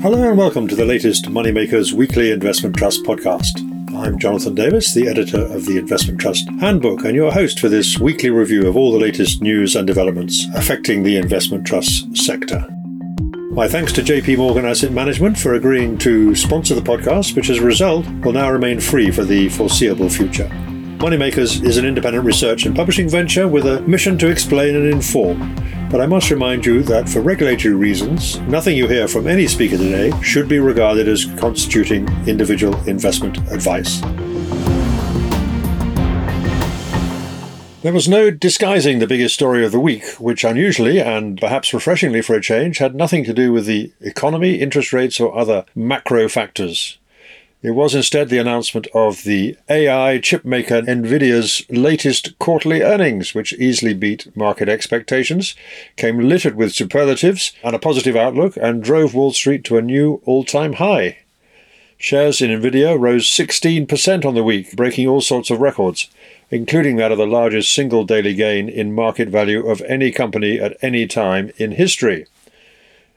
Hello and welcome to the latest Moneymakers Weekly Investment Trust podcast. I'm Jonathan Davis, the editor of the Investment Trust Handbook, and your host for this weekly review of all the latest news and developments affecting the investment trust sector. My thanks to JP Morgan Asset Management for agreeing to sponsor the podcast, which as a result will now remain free for the foreseeable future. Moneymakers is an independent research and publishing venture with a mission to explain and inform. But I must remind you that for regulatory reasons, nothing you hear from any speaker today should be regarded as constituting individual investment advice. There was no disguising the biggest story of the week, which unusually and perhaps refreshingly for a change had nothing to do with the economy, interest rates, or other macro factors. It was instead the announcement of the AI chipmaker Nvidia's latest quarterly earnings, which easily beat market expectations, came littered with superlatives and a positive outlook, and drove Wall Street to a new all time high. Shares in Nvidia rose 16% on the week, breaking all sorts of records, including that of the largest single daily gain in market value of any company at any time in history.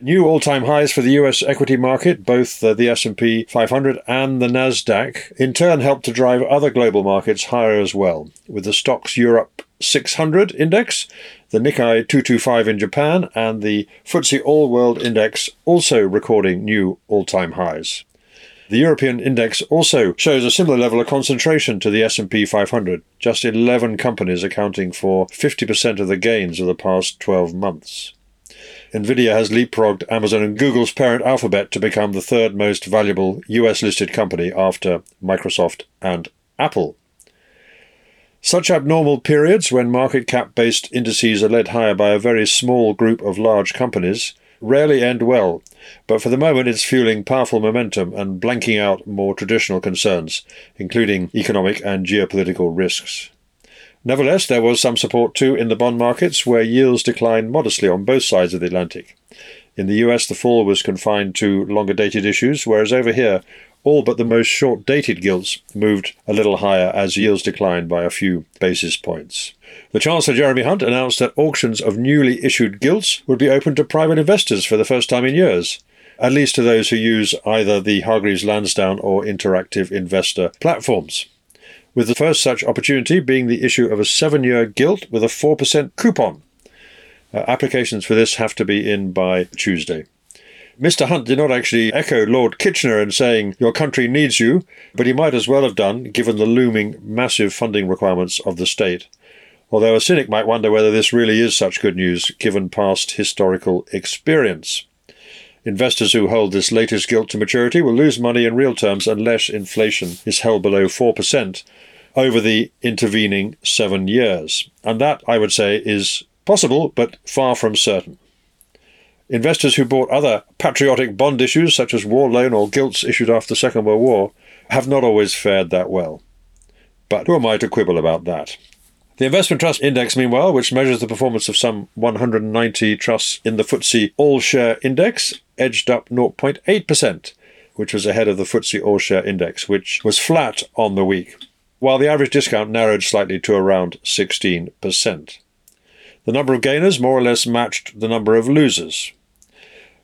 New all-time highs for the US equity market, both uh, the S&P 500 and the Nasdaq, in turn helped to drive other global markets higher as well, with the STOXX Europe 600 index, the Nikkei 225 in Japan, and the FTSE All World Index also recording new all-time highs. The European index also shows a similar level of concentration to the S&P 500, just 11 companies accounting for 50% of the gains of the past 12 months. Nvidia has leapfrogged Amazon and Google's parent Alphabet to become the third most valuable US listed company after Microsoft and Apple. Such abnormal periods, when market cap based indices are led higher by a very small group of large companies, rarely end well, but for the moment it's fueling powerful momentum and blanking out more traditional concerns, including economic and geopolitical risks. Nevertheless, there was some support too in the bond markets, where yields declined modestly on both sides of the Atlantic. In the US, the fall was confined to longer dated issues, whereas over here, all but the most short dated gilts moved a little higher as yields declined by a few basis points. The Chancellor Jeremy Hunt announced that auctions of newly issued gilts would be open to private investors for the first time in years, at least to those who use either the Hargreaves Lansdown or Interactive Investor platforms with the first such opportunity being the issue of a seven year gilt with a 4% coupon. Uh, applications for this have to be in by Tuesday. Mr. Hunt did not actually echo Lord Kitchener in saying, Your country needs you, but he might as well have done, given the looming massive funding requirements of the state. Although a cynic might wonder whether this really is such good news, given past historical experience. Investors who hold this latest gilt to maturity will lose money in real terms unless inflation is held below 4% over the intervening seven years. And that, I would say, is possible, but far from certain. Investors who bought other patriotic bond issues, such as war loan or gilts issued after the Second World War, have not always fared that well. But who am I to quibble about that? The Investment Trust Index, meanwhile, which measures the performance of some 190 trusts in the FTSE All Share Index, edged up 0.8%, which was ahead of the FTSE All Share Index, which was flat on the week while the average discount narrowed slightly to around 16%. The number of gainers more or less matched the number of losers.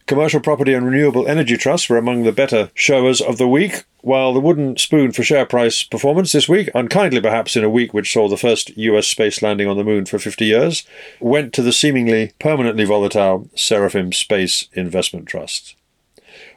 Commercial property and renewable energy trusts were among the better showers of the week, while the wooden spoon for share price performance this week, unkindly perhaps in a week which saw the first US space landing on the moon for 50 years, went to the seemingly permanently volatile Seraphim Space Investment Trust.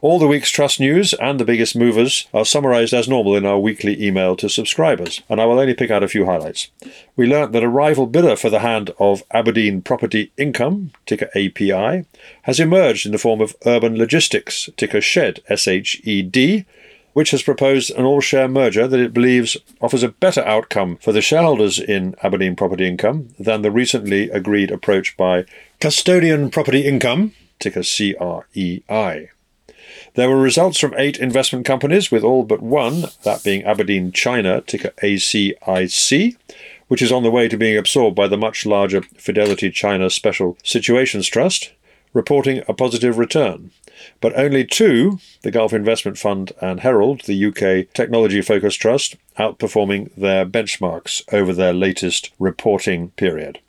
All the week's trust news and the biggest movers are summarized as normal in our weekly email to subscribers, and I will only pick out a few highlights. We learnt that a rival bidder for the hand of Abrdn Property Income, ticker API, has emerged in the form of Urban Logistics, ticker SHED, S-H-E-D, which has proposed an all share merger that it believes offers a better outcome for the shareholders in Abrdn Property Income than the recently agreed approach by Custodian Property Income, ticker CREI. There were results from eight investment companies, with all but one, that being Aberdeen China, ticker ACIC, which is on the way to being absorbed by the much larger Fidelity China Special Situations Trust, reporting a positive return. But only two, the Gulf Investment Fund and Herald, the UK technology focused trust, outperforming their benchmarks over their latest reporting period.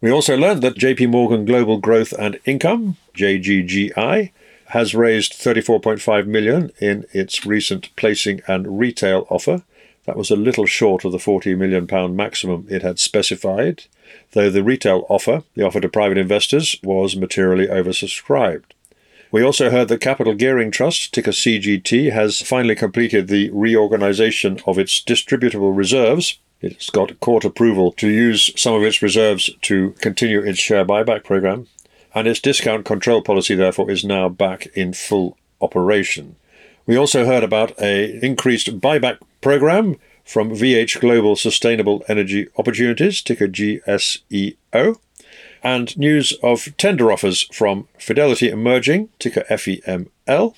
We also learned that JP Morgan Global Growth and Income, JGGI, has raised 34.5 million in its recent placing and retail offer. That was a little short of the 40 million pound maximum it had specified, though the retail offer, the offer to private investors, was materially oversubscribed. We also heard that Capital Gearing Trust, ticker CGT, has finally completed the reorganization of its distributable reserves. It's got court approval to use some of its reserves to continue its share buyback program, and its discount control policy, therefore, is now back in full operation. We also heard about a increased buyback program from VH Global Sustainable Energy Opportunities, ticker GSEO and news of tender offers from Fidelity Emerging, ticker FEML,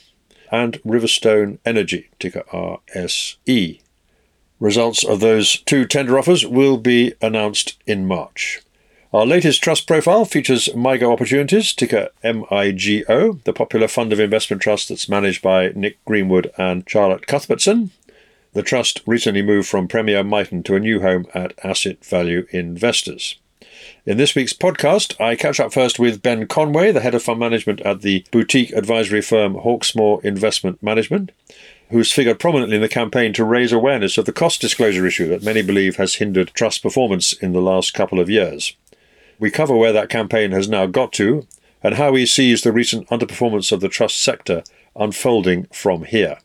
and Riverstone Energy, ticker RSE. Results of those two tender offers will be announced in March. Our latest trust profile features MIGO Opportunities, ticker MIGO, the popular fund of investment trust that's managed by Nick Greenwood and Charlotte Cuthbertson. The trust recently moved from Premier Miton to a new home at Asset Value Investors. In this week's podcast, I catch up first with Ben Conway, the head of fund management at the boutique advisory firm Hawksmoor Investment Management, who's figured prominently in the campaign to raise awareness of the cost disclosure issue that many believe has hindered trust performance in the last couple of years. We cover where that campaign has now got to and how he sees the recent underperformance of the trust sector unfolding from here.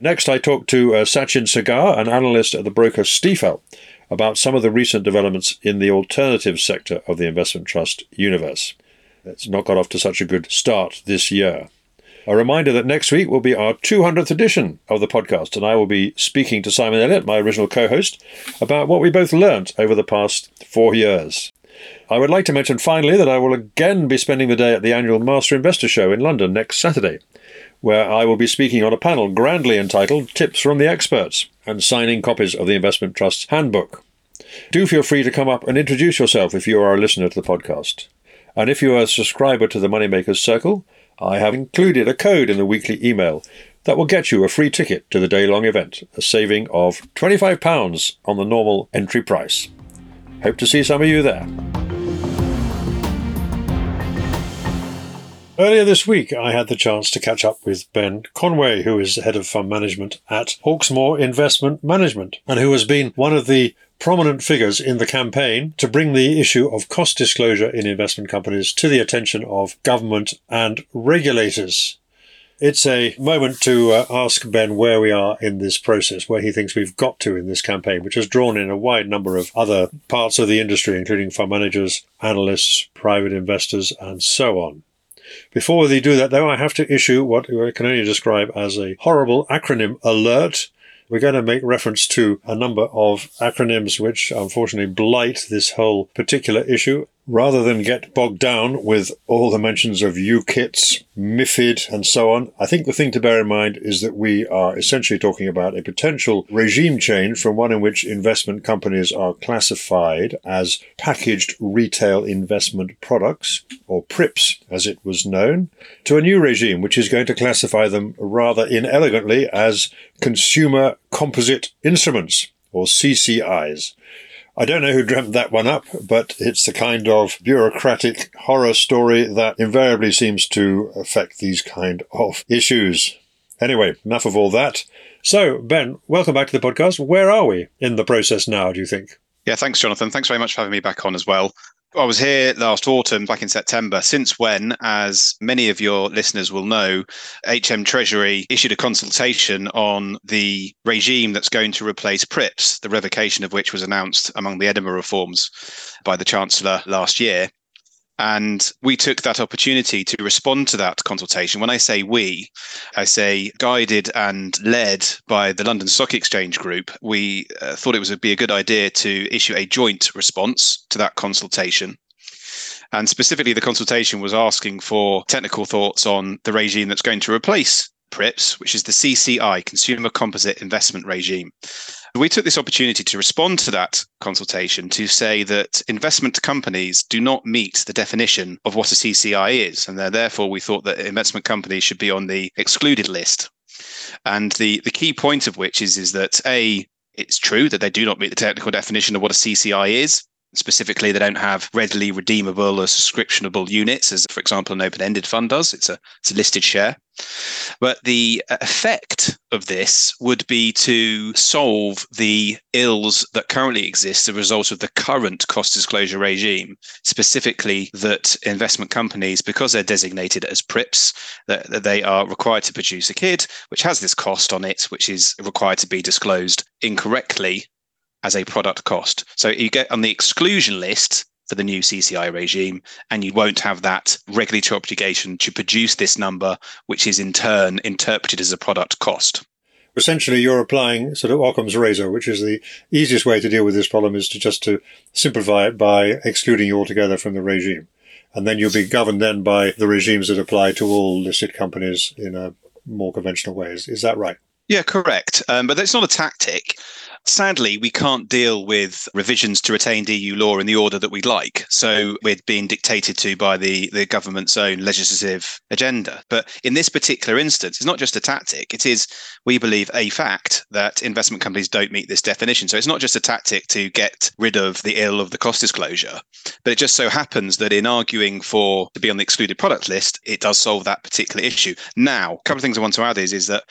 Next, I talk to uh, Sachin Saggar, an analyst at the broker Stifel, about some of the recent developments in the alternative sector of the investment trust universe. It's not got off to such a good start this year. A reminder that next week will be our 200th edition of the podcast, and I will be speaking to Simon Elliott, my original co host, about what we both learnt over the past four years. I would like to mention finally that I will again be spending the day at the annual Master Investor Show in London next Saturday, where I will be speaking on a panel grandly entitled Tips from the Experts and signing copies of the Investment Trust's handbook. Do feel free to come up and introduce yourself if you are a listener to the podcast. And if you are a subscriber to the Moneymakers Circle, I have included a code in the weekly email that will get you a free ticket to the day long event, a saving of £25 on the normal entry price. Hope to see some of you there. Earlier this week, I had the chance to catch up with Ben Conway, who is head of fund management at Hawksmoor Investment Management, and who has been one of the prominent figures in the campaign to bring the issue of cost disclosure in investment companies to the attention of government and regulators. It's a moment to uh, ask Ben where we are in this process, where he thinks we've got to in this campaign, which has drawn in a wide number of other parts of the industry, including fund managers, analysts, private investors, and so on. Before we do that, though, I have to issue what I can only describe as a horrible acronym alert. We're going to make reference to a number of acronyms which unfortunately blight this whole particular issue rather than get bogged down with all the mentions of UCITS, MIFID, and so on, I think the thing to bear in mind is that we are essentially talking about a potential regime change from one in which investment companies are classified as packaged retail investment products, or PRIPS as it was known, to a new regime which is going to classify them rather inelegantly as consumer composite instruments, or CCIs. I don't know who dreamt that one up, but it's the kind of bureaucratic horror story that invariably seems to affect these kind of issues. Anyway, enough of all that. So, Ben, welcome back to the podcast. Where are we in the process now, do you think? Yeah, thanks, Jonathan. Thanks very much for having me back on as well. I was here last autumn, back in September, since when, as many of your listeners will know, HM Treasury issued a consultation on the regime that's going to replace PRIPS, the revocation of which was announced among the Edinburgh reforms by the Chancellor last year. And we took that opportunity to respond to that consultation. When I say we, I say guided and led by the London Stock Exchange Group. We uh, thought it would be a good idea to issue a joint response to that consultation. And specifically, the consultation was asking for technical thoughts on the regime that's going to replace PRIPS, which is the CCI, Consumer Composite Investment Regime. We took this opportunity to respond to that consultation to say that investment companies do not meet the definition of what a CCI is. And therefore, we thought that investment companies should be on the excluded list. And the, the key point of which is, is that A, it's true that they do not meet the technical definition of what a CCI is. Specifically, they don't have readily redeemable or subscriptionable units, as, for example, an open ended fund does. It's a, it's a listed share. But the uh, effect of this would be to solve the ills that currently exist as a result of the current cost disclosure regime, specifically that investment companies, because they're designated as PRIPS, that, that they are required to produce a KID, which has this cost on it, which is required to be disclosed incorrectly as a product cost. So you get on the exclusion list for the new CCI regime, and you won't have that regulatory obligation to produce this number, which is in turn interpreted as a product cost. Essentially, you're applying sort of Occam's razor, which is the easiest way to deal with this problem is to just to simplify it by excluding you altogether from the regime. And then you'll be governed then by the regimes that apply to all listed companies in a more conventional ways. Is that right? Yeah, correct. Um, but that's not a tactic. Sadly, we can't deal with revisions to retained EU law in the order that we'd like. So we're being dictated to by the, the government's own legislative agenda. But in this particular instance, it's not just a tactic. It is, we believe, a fact that investment companies don't meet this definition. So it's not just a tactic to get rid of the ill of the cost disclosure, but it just so happens that in arguing for to be on the excluded product list, it does solve that particular issue. Now, a couple of things I want to add is, is that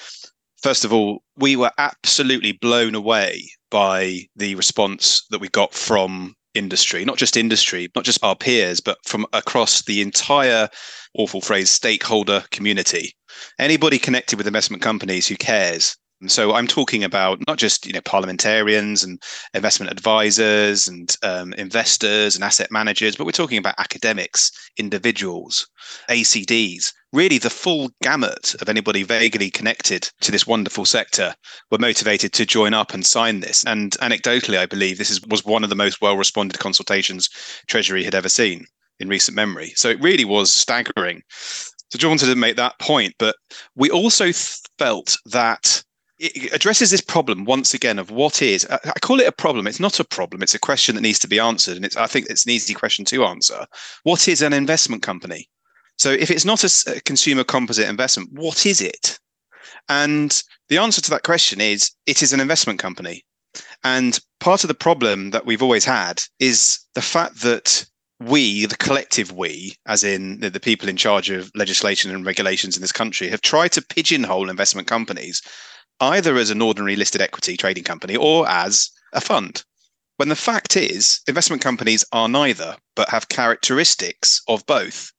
first of all, we were absolutely blown away by the response that we got from industry, not just industry, not just our peers, but from across the entire awful phrase stakeholder community. Anybody connected with investment companies who cares and so I'm talking about not just you know parliamentarians and investment advisors and um, investors and asset managers, but we're talking about academics, individuals, ACDs, really the full gamut of anybody vaguely connected to this wonderful sector were motivated to join up and sign this. And anecdotally, I believe this is, was one of the most well responded consultations Treasury had ever seen in recent memory. So it really was staggering. So John wanted to make that point, but we also felt that it addresses this problem once again of what is i call it a problem. It's not a problem. It's a question that needs to be answered. And it's i think it's an easy question to answer. What is an investment company? So if it's not a, consumer composite investment what is it? And the answer to that question is it is an investment company. And part of the problem that we've always had is the fact that we, the collective we, as in the, people in charge of legislation and regulations in this country, have tried to pigeonhole investment companies either as an ordinary listed equity trading company or as a fund. When the fact is, investment companies are neither, but have characteristics of both.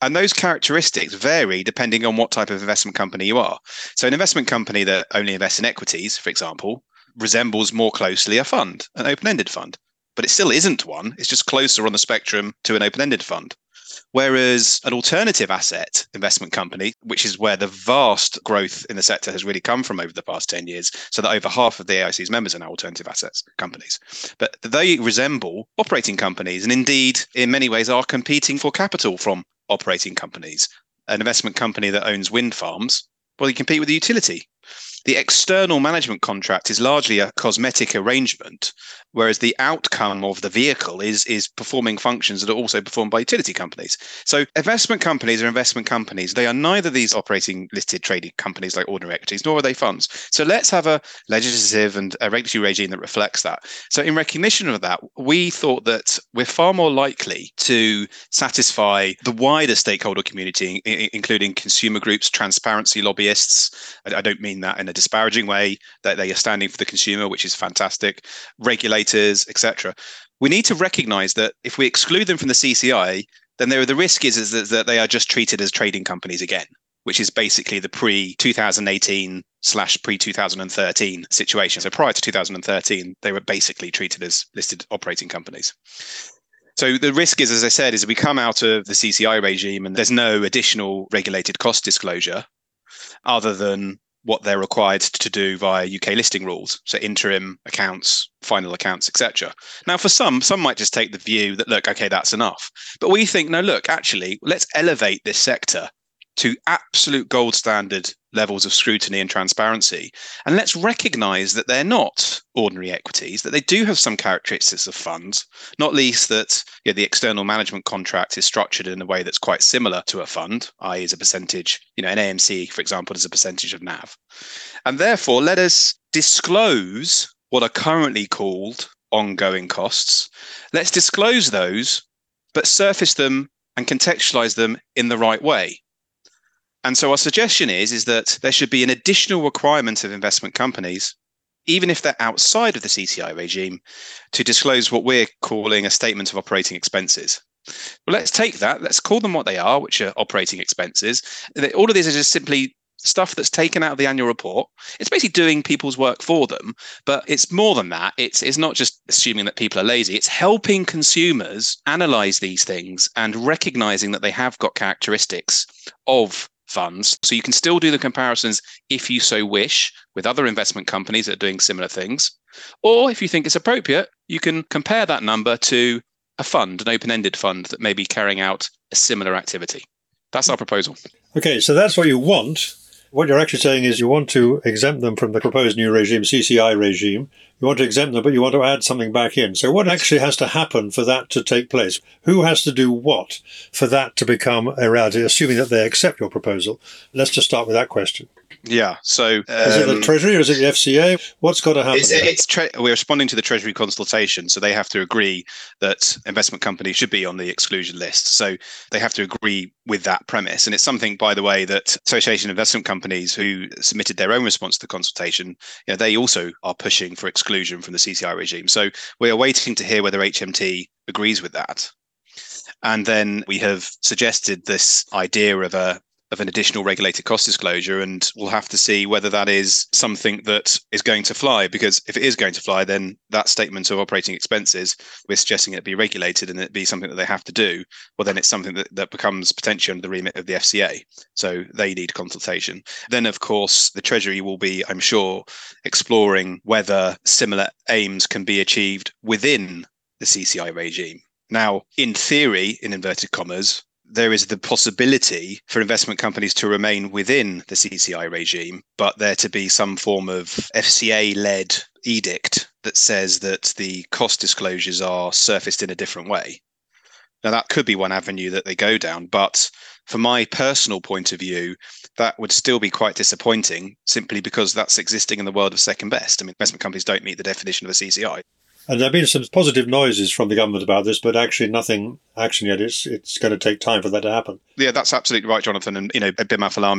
And those characteristics vary depending on what type of investment company you are. So, an investment company that only invests in equities, for example, resembles more closely a fund, an open ended fund. But it still isn't one, it's just closer on the spectrum to an open ended fund. Whereas an alternative asset investment company, which is where the vast growth in the sector has really come from over the past 10 years, so that over half of the AIC's members are now alternative assets companies. But they resemble operating companies and indeed, in many ways, are competing for capital from operating companies. An investment company that owns wind farms, well, you compete with the utility the external management contract is largely a cosmetic arrangement, whereas the outcome of the vehicle is is performing functions that are also performed by utility companies. So investment companies are investment companies. They are neither these operating listed trading companies like ordinary equities, nor are they funds. So let's have a legislative and a regulatory regime that reflects that. So in recognition of that, we thought that we're far more likely to satisfy the wider stakeholder community, including consumer groups, transparency lobbyists. I don't mean that in a disparaging way, that they are standing for the consumer, which is fantastic, regulators, etc. We need to recognize that if we exclude them from the CCI, then there, the risk is, is that, that they are just treated as trading companies again, which is basically the pre 2018 slash pre 2013 situation. So prior to 2013, they were basically treated as listed operating companies. So the risk is, as I said, is we come out of the CCI regime and there's no additional regulated cost disclosure other than what they're required to do via UK listing rules, so interim accounts, final accounts, etc. Now, for some, some might just take the view that look, okay, that's enough. But we think, no, look, actually, let's elevate this sector to absolute gold standard levels of scrutiny and transparency. And let's recognize that they're not ordinary equities, that they do have some characteristics of funds, not least that you know, the external management contract is structured in a way that's quite similar to a fund, i.e., as a percentage, you know, an AMC, for example, is a percentage of NAV. And therefore, let us disclose what are currently called ongoing costs. Let's disclose those, but surface them and contextualize them in the right way. And so our suggestion is, is that there should be an additional requirement of investment companies, even if they're outside of the CCI regime, to disclose what we're calling a statement of operating expenses. Well, let's take that. Let's call them what they are, which are operating expenses. All of these are just simply stuff that's taken out of the annual report. It's basically doing people's work for them, but it's more than that. It's it's not just assuming that people are lazy. It's helping consumers analyze these things and recognizing that they have got characteristics of funds. So you can still do the comparisons if you so wish with other investment companies that are doing similar things. Or if you think it's appropriate, you can compare that number to a fund, an open-ended fund that may be carrying out a similar activity. That's our proposal. Okay, so that's what you want. What you're actually saying is you want to exempt them from the proposed new regime, CCI regime. You want to exempt them, but you want to add something back in. So, what actually has to happen for that to take place? Who has to do what for that to become a reality, assuming that they accept your proposal? Let's just start with that question. Yeah. So um, is it the um, Treasury or is it the FCA? What's got to happen? It's, it's tre- we're responding to the Treasury consultation, so they have to agree that investment companies should be on the exclusion list. So they have to agree with that premise, and it's something, by the way, that Association of Investment Companies, who submitted their own response to the consultation, you know, they also are pushing for exclusion from the CCI regime. So we are waiting to hear whether HMT agrees with that. And then we have suggested this idea of a of an additional regulated cost disclosure and we'll have to see whether that is something that is going to fly because if it is going to fly then that statement of operating expenses we're suggesting it be regulated and it be something that they have to do well then it's something that, that becomes potentially under the remit of the fca so they need consultation. Then of course the treasury will be i'm sure exploring whether similar aims can be achieved within the cci regime. Now, in theory, in inverted commas, there is the possibility for investment companies to remain within the CCI regime, but there to be some form of FCA led edict that says that the cost disclosures are surfaced in a different way. Now, that could be one avenue that they go down, but from my personal point of view, that would still be quite disappointing simply because that's existing in the world of second best. I mean, investment companies don't meet the definition of a CCI. And there have been some positive noises from the government about this, but actually nothing action yet. It's it's going to take time for that to happen. Yeah, that's absolutely right, Jonathan. And you know, BIM Al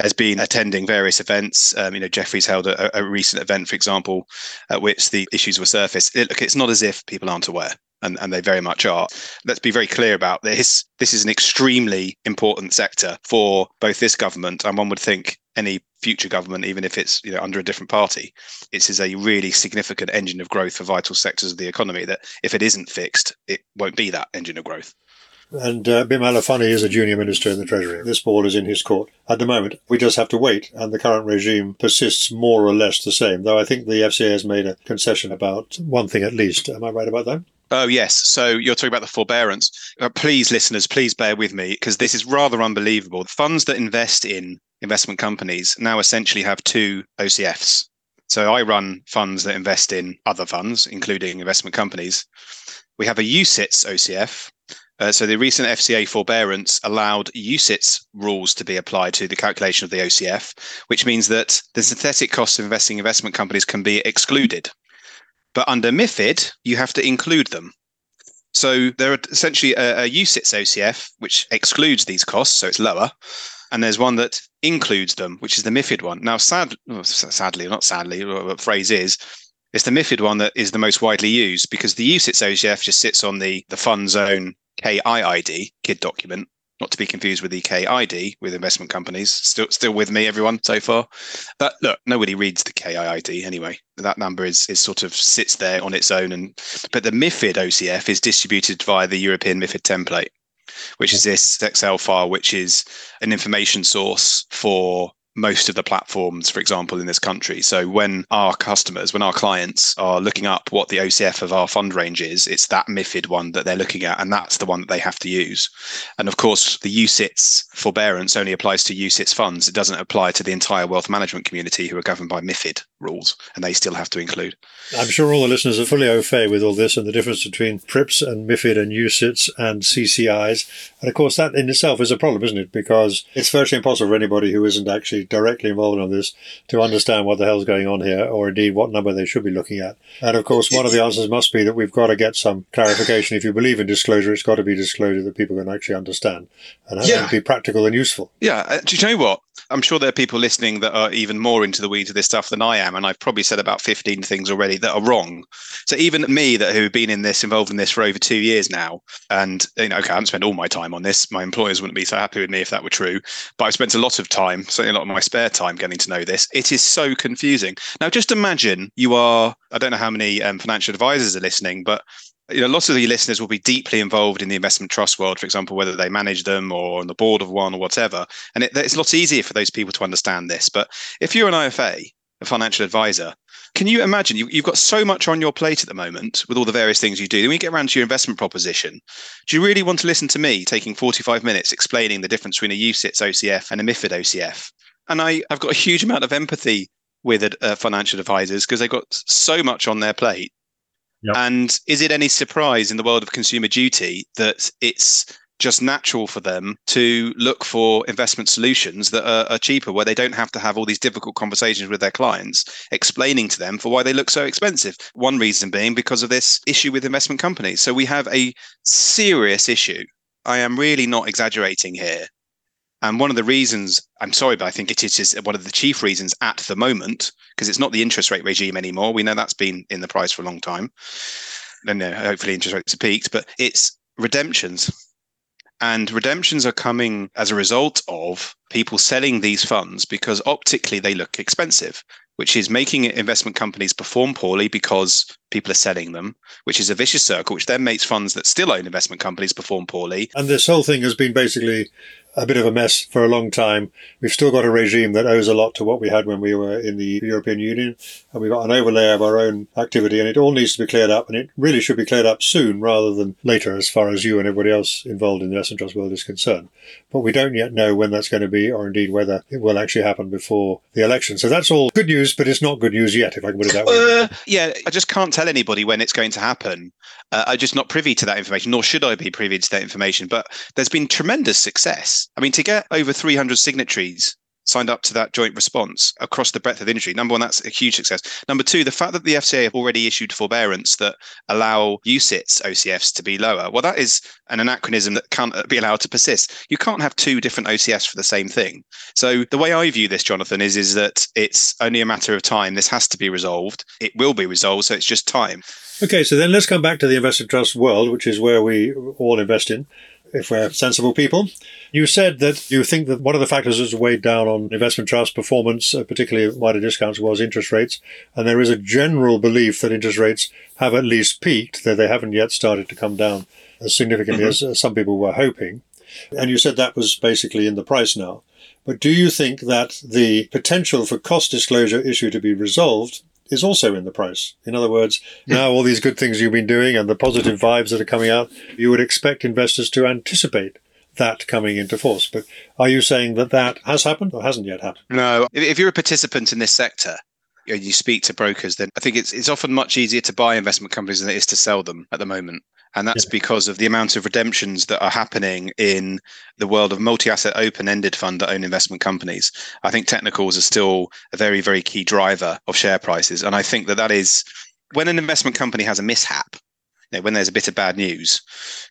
has been attending various events. Um, you know, Jefferies held a, a, recent event, for example, at which the issues were surfaced. It, look, it's not as if people aren't aware and, and they very much are. Let's be very clear about this. This is an extremely important sector for both this government and one would think any future government, even if it's you know under a different party. This is a really significant engine of growth for vital sectors of the economy. That if it isn't fixed, it won't be that engine of growth. And uh, Bim Afolami is a junior minister in the Treasury. This ball is in his court. At the moment, we just have to wait, and the current regime persists more or less the same, though I think the FCA has made a concession about one thing at least. Am I right about that? Oh, yes. So you're talking about the forbearance. Uh, please, listeners, please bear with me because this is rather unbelievable. The funds that invest in investment companies now essentially have two OCFs. So I run funds that invest in other funds, including investment companies. We have a UCITS OCF. Uh, so the recent FCA forbearance allowed UCITS rules to be applied to the calculation of the OCF, which means that the synthetic costs of investing in investment companies can be excluded. But under MIFID, you have to include them. So there are essentially a, a UCITS OCF, which excludes these costs, so it's lower. And there's one that includes them, which is the MIFID one. Now, sad, sadly, not sadly, the phrase is, it's the MIFID one that is the most widely used because the UCITS OCF just sits on the, the fund's own KIID, KID document, not to be confused with the KID with investment companies. Still, still with me, everyone so far. But look, nobody reads the KID anyway. That number is is sort of sits there on its own. And but the MIFID OCF is distributed via the European MIFID template, which is this Excel file, which is an information source for most of the platforms, for example, in this country. So when our customers, when our clients are looking up what the OCF of our fund range is, it's that MIFID one that they're looking at, and that's the one that they have to use. And of course, the UCITS forbearance only applies to UCITS funds. It doesn't apply to the entire wealth management community who are governed by MIFID rules, and they still have to include. I'm sure all the listeners are fully au fait with all this and the difference between PRIPS and MIFID and UCITS and CCIs. And of course, that in itself is a problem, isn't it? Because it's virtually impossible for anybody who isn't actually directly involved in this to understand what the hell's going on here, or indeed what number they should be looking at. And of course, one of the answers must be that we've got to get some clarification. If you believe in disclosure, it's got to be disclosure that people can actually understand and, yeah. be practical and useful. Yeah. Uh, do you know what? I'm sure there are people listening that are even more into the weeds of this stuff than I am, and I've probably said about 15 things already that are wrong. So even me, that who've been in this, involved in this for over two years now, and you know, okay, I haven't spent all my time on this. My employers wouldn't be so happy with me if that were true, but I've spent a lot of time, certainly a lot of my spare time, getting to know this. It is so confusing. Now, just imagine you are. I don't know how many um, financial advisors are listening, but you know, lots of the listeners will be deeply involved in the investment trust world, for example, whether they manage them or on the board of one or whatever. And it, it's a lot easier for those people to understand this. But if you're an IFA, a financial advisor, can you imagine you, have got so much on your plate at the moment with all the various things you do? Then we get around to your investment proposition. Do you really want to listen to me taking 45 minutes explaining the difference between a UCITS OCF and a MIFID OCF? And I, I've got a huge amount of empathy with uh, financial advisors because they've got so much on their plate Yep. And is it any surprise in the world of consumer duty that it's just natural for them to look for investment solutions that are, are, cheaper, where they don't have to have all these difficult conversations with their clients, explaining to them for why they look so expensive. One reason being because of this issue with investment companies. So we have a serious issue. I am really not exaggerating here and one of the reasons, I'm sorry, but I think it is one of the chief reasons at the moment, because it's not the interest rate regime anymore. We know that's been in the price for a long time. And uh, hopefully interest rates have peaked, but it's redemptions. And redemptions are coming as a result of people selling these funds because optically they look expensive, which is making investment companies perform poorly because people are selling them, which is a vicious circle, which then makes funds that still own investment companies perform poorly. And this whole thing has been basically a bit of a mess for a long time. We've still got a regime that owes a lot to what we had when we were in the European Union, and we've got an overlay of our own activity, and it all needs to be cleared up, and it really should be cleared up soon rather than later, as far as you and everybody else involved in the investment trust world is concerned. But we don't yet know when that's going to be, or indeed whether it will actually happen before the election. So that's all good news, but it's not good news yet, if I can put it that way. Uh, yeah, I just can't tell anybody when it's going to happen. Uh, I'm just not privy to that information, nor should I be privy to that information. But there's been tremendous success. I mean, to get over 300 signatories signed up to that joint response across the breadth of the industry. Number one, that's a huge success. Number two, the fact that the FCA have already issued forbearance that allow UCITS OCFs to be lower. Well, that is an anachronism that can't be allowed to persist. You can't have two different OCFs for the same thing. So the way I view this, Jonathan, is is that it's only a matter of time. This has to be resolved. It will be resolved, so it's just time. Okay, so then let's come back to the investment trust world, which is where we all invest in if we're sensible people. You said that you think that one of the factors that's weighed down on investment trust performance, uh, particularly wider discounts, was interest rates. And there is a general belief that interest rates have at least peaked, though they haven't yet started to come down as significantly mm-hmm. as uh, some people were hoping. And you said that was basically in the price now. But do you think that the potential for cost disclosure issue to be resolved is also in the price. In other words, now all these good things you've been doing and the positive vibes that are coming out, you would expect investors to anticipate that coming into force. But are you saying that that has happened or hasn't yet happened? No. If you're a participant in this sector, and you speak to brokers, then I think it's it's often much easier to buy investment companies than it is to sell them at the moment. And that's yeah. because of the amount of redemptions that are happening in the world of multi asset open ended fund that own investment companies. I think technicals are still a very, very key driver of share prices. And I think that that is when an investment company has a mishap, know, when there's a bit of bad news,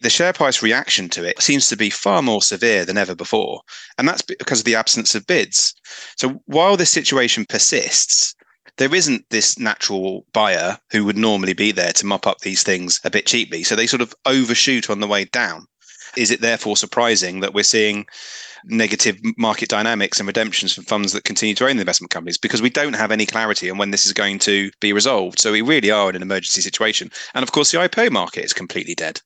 the share price reaction to it seems to be far more severe than ever before. And that's because of the absence of bids. So while this situation persists, there isn't this natural buyer who would normally be there to mop up these things a bit cheaply. So they sort of overshoot on the way down. Is it therefore surprising that we're seeing negative market dynamics and redemptions from funds that continue to own the investment companies? Because we don't have any clarity on when this is going to be resolved. So we really are in an emergency situation. And of course, the IPO market is completely dead.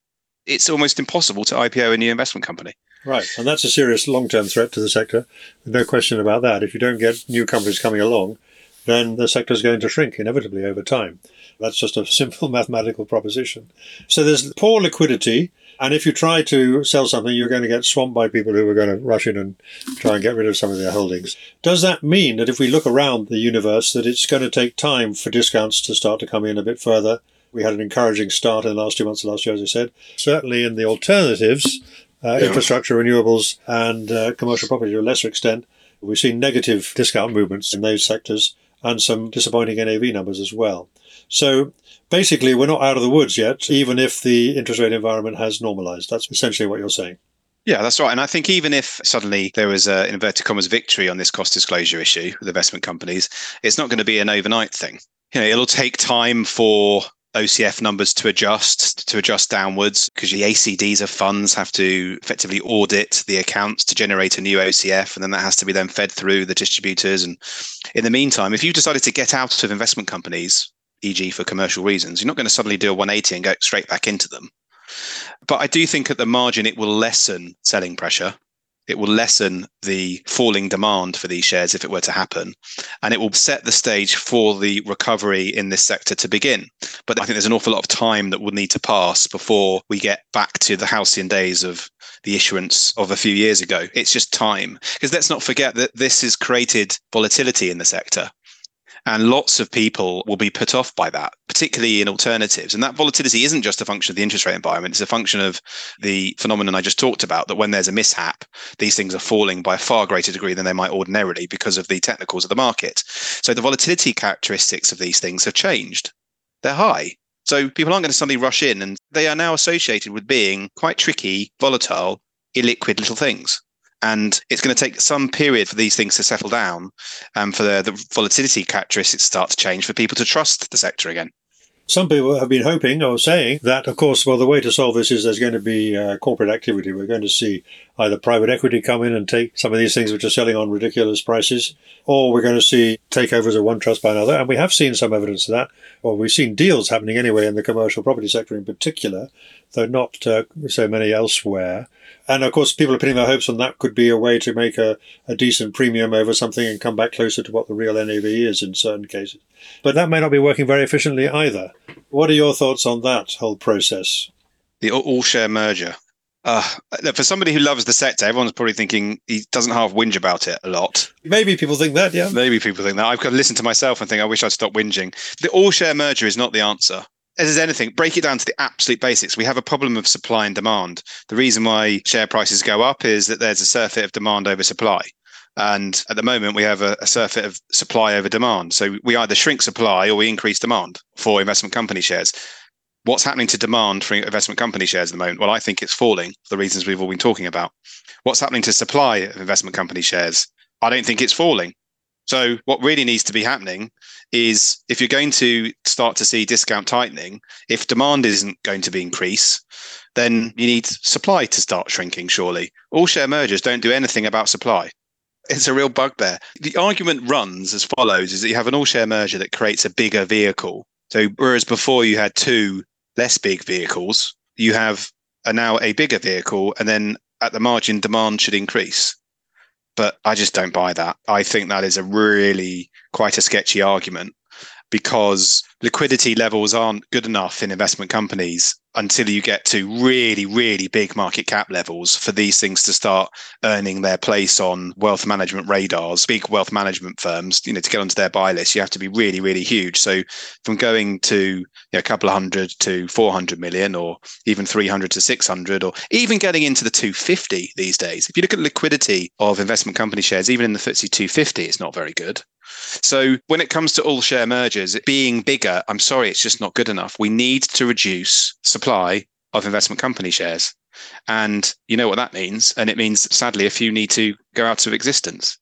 It's almost impossible to IPO a new investment company. Right. And that's a serious long term threat to the sector. No question about that. If you don't get new companies coming along, then the sector is going to shrink inevitably over time. That's just a simple mathematical proposition. So there's poor liquidity. And if you try to sell something, you're going to get swamped by people who are going to rush in and try and get rid of some of their holdings. Does that mean that if we look around the universe, that it's going to take time for discounts to start to come in a bit further? We had an encouraging start in the last two months of last year, as I said. Certainly in the alternatives, uh, yeah. infrastructure, renewables, and uh, commercial property to a lesser extent, We've seen negative discount movements in those sectors and some disappointing NAV numbers as well. So basically, we're not out of the woods yet, even if the interest rate environment has normalized. That's essentially what you're saying. Yeah, that's right. And I think even if suddenly there was an inverted commas victory on this cost disclosure issue with investment companies, it's not going to be an overnight thing. You know, it'll take time for OCF numbers to adjust to adjust downwards because the ACDs of funds have to effectively audit the accounts to generate a new OCF, and then that has to be then fed through the distributors. And in the meantime, if you decided to get out of investment companies, e.g., for commercial reasons, you're not going to suddenly do a 180 and go straight back into them. But I do think at the margin it will lessen selling pressure it will lessen the falling demand for these shares if it were to happen. And it will set the stage for the recovery in this sector to begin. But I think there's an awful lot of time that will need to pass before we get back to the halcyon days of the issuance of a few years ago. It's just time. Because let's not forget that this has created volatility in the sector. And lots of people will be put off by that, particularly in alternatives. And that volatility isn't just a function of the interest rate environment, it's a function of the phenomenon I just talked about that when there's a mishap, these things are falling by a far greater degree than they might ordinarily because of the technicals of the market. So the volatility characteristics of these things have changed. They're high. So people aren't going to suddenly rush in, and they are now associated with being quite tricky, volatile, illiquid little things. And it's going to take some period for these things to settle down and for the, the volatility characteristics to start to change for people to trust the sector again. Some people have been hoping or saying that, of course, well, the way to solve this is there's going to be uh, corporate activity. We're going to see either private equity come in and take some of these things which are selling on ridiculous prices, or we're going to see takeovers of one trust by another. And we have seen some evidence of that, or we've seen deals happening anyway in the commercial property sector in particular, though not uh, so many elsewhere. And of course, people are putting their hopes on that could be a way to make a, a decent premium over something and come back closer to what the real NAV is in certain cases. But that may not be working very efficiently either. What are your thoughts on that whole process? The all share merger. Uh, for somebody who loves the sector, everyone's probably thinking he doesn't half whinge about it a lot. Maybe people think that, yeah. Maybe people think that. I've got to listen to myself and think, I wish I'd stop whinging. The all share merger is not the answer as is anything, break it down to the absolute basics. We have a problem of supply and demand. The reason why share prices go up is that there's a surfeit of demand over supply. And at the moment, we have a, a, surfeit of supply over demand. So we either shrink supply or we increase demand for investment company shares. What's happening to demand for investment company shares at the moment? Well, I think it's falling for the reasons we've all been talking about. What's happening to supply of investment company shares? I don't think it's falling. So what really needs to be happening is if you're going to start to see discount tightening, if demand isn't going to be increase, then you need supply to start shrinking, surely. All share mergers don't do anything about supply. It's a real bugbear. The argument runs as follows is that you have an all share merger that creates a bigger vehicle. So whereas before you had two less big vehicles, you have a now a bigger vehicle and then at the margin demand should increase but I just don't buy that. I think that is a really quite a sketchy argument because liquidity levels aren't good enough in investment companies until you get to really, really big market cap levels for these things to start earning their place on wealth management radars. Big wealth management firms, you know, to get onto their buy list, you have to be really, really huge. So from going to you know, a couple of hundred to 400 million or even 300 to 600 or even getting into the 250 these days. If you look at liquidity of investment company shares, even in the FTSE 250, it's not very good. So when it comes to all share mergers, being bigger, I'm sorry, it's just not good enough. We need to reduce supply of investment company shares. And you know what that means. And it means, sadly, a few need to go out of existence.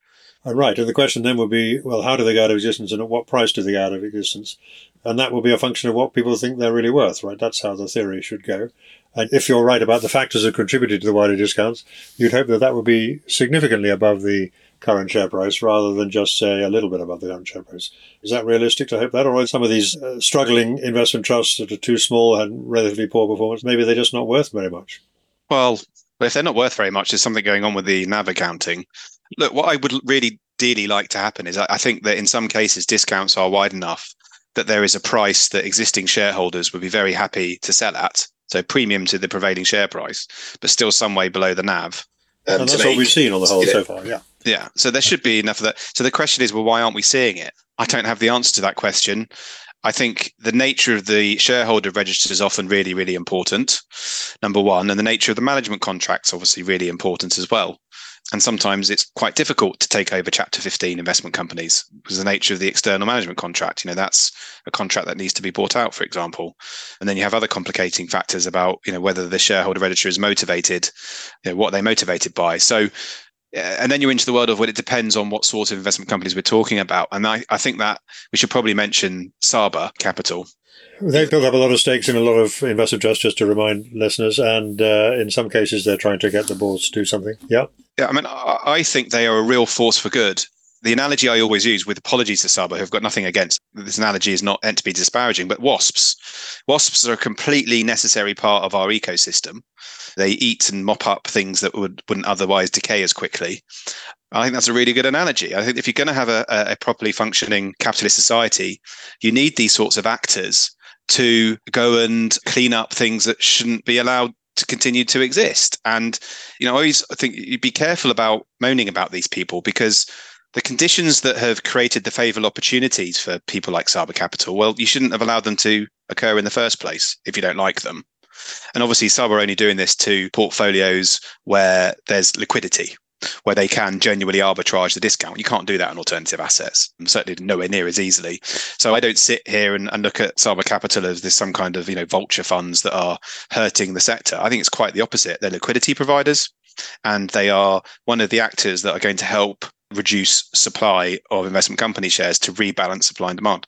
Uh, right. And the question then would be well, how do they go out of existence and at what price do they go out of existence? And that will be a function of what people think they're really worth, right? That's how the theory should go. And if you're right about the factors that contributed to the wider discounts, you'd hope that that would be significantly above the current share price rather than just say a little bit above the current share price. Is that realistic to hope that? Or are some of these uh, struggling investment trusts that are too small and relatively poor performance, maybe they're just not worth very much? Well, if they're not worth very much, there's something going on with the NAV accounting. Look, what I would really dearly like to happen is I think that in some cases discounts are wide enough that there is a price that existing shareholders would be very happy to sell at. So premium to the prevailing share price, but still some way below the NAV. Um, and that's what we've seen on the whole so far. Yeah. Yeah. So there should be enough of that. So the question is, well, why aren't we seeing it? I don't have the answer to that question. I think the nature of the shareholder register is often really, really important. Number one, and the nature of the management contracts obviously really important as well. And sometimes it's quite difficult to take over Chapter 15 investment companies because the nature of the external management contract. You know, that's a contract that needs to be bought out, for example. And then you have other complicating factors about, you know, whether the shareholder register is motivated, you know, what they're motivated by. So and then you're into the world of what it depends on what sort of investment companies we're talking about. And I, I think that we should probably mention Saba Capital. They've built up a lot of stakes in a lot of investment trusts, just to remind listeners. And uh, in some cases, they're trying to get the boards to do something. Yeah. Yeah. I mean, I think they are a real force for good. The analogy I always use, with apologies to Saba, who've got nothing against this analogy, is not meant to be disparaging, but wasps. Wasps are a completely necessary part of our ecosystem. They eat and mop up things that would, wouldn't otherwise decay as quickly. I think that's a really good analogy. I think if you're going to have a, a properly functioning capitalist society, you need these sorts of actors to go and clean up things that shouldn't be allowed to continue to exist. And, you know, I always think you'd be careful about moaning about these people because the conditions that have created the favorable opportunities for people like Saba Capital, well, you shouldn't have allowed them to occur in the first place if you don't like them. And obviously, Saba are only doing this to portfolios where there's liquidity, where they can genuinely arbitrage the discount. You can't do that on alternative assets, certainly nowhere near as easily. So I don't sit here and, and look at Saba Capital as there's some kind of you know vulture funds that are hurting the sector. I think it's quite the opposite. They're liquidity providers, and they are one of the actors that are going to help reduce supply of investment company shares to rebalance supply and demand.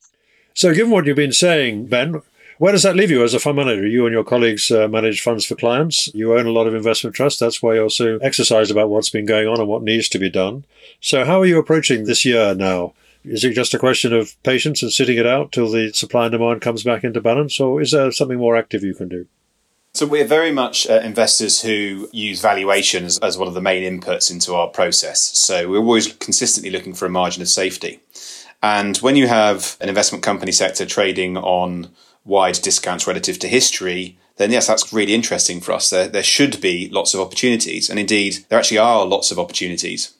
So, given what you've been saying, Ben, where does that leave you as a fund manager? You and your colleagues uh, manage funds for clients. You own a lot of investment trusts. That's why you're so exercised about what's been going on and what needs to be done. So, how are you approaching this year now? Is it just a question of patience and sitting it out till the supply and demand comes back into balance, or is there something more active you can do? So we're very much uh, investors who use valuations as one of the main inputs into our process. So we're always consistently looking for a margin of safety. And when you have an investment company sector trading on wide discounts relative to history, then yes, that's really interesting for us. There, there should be lots of opportunities. And indeed, there actually are lots of opportunities.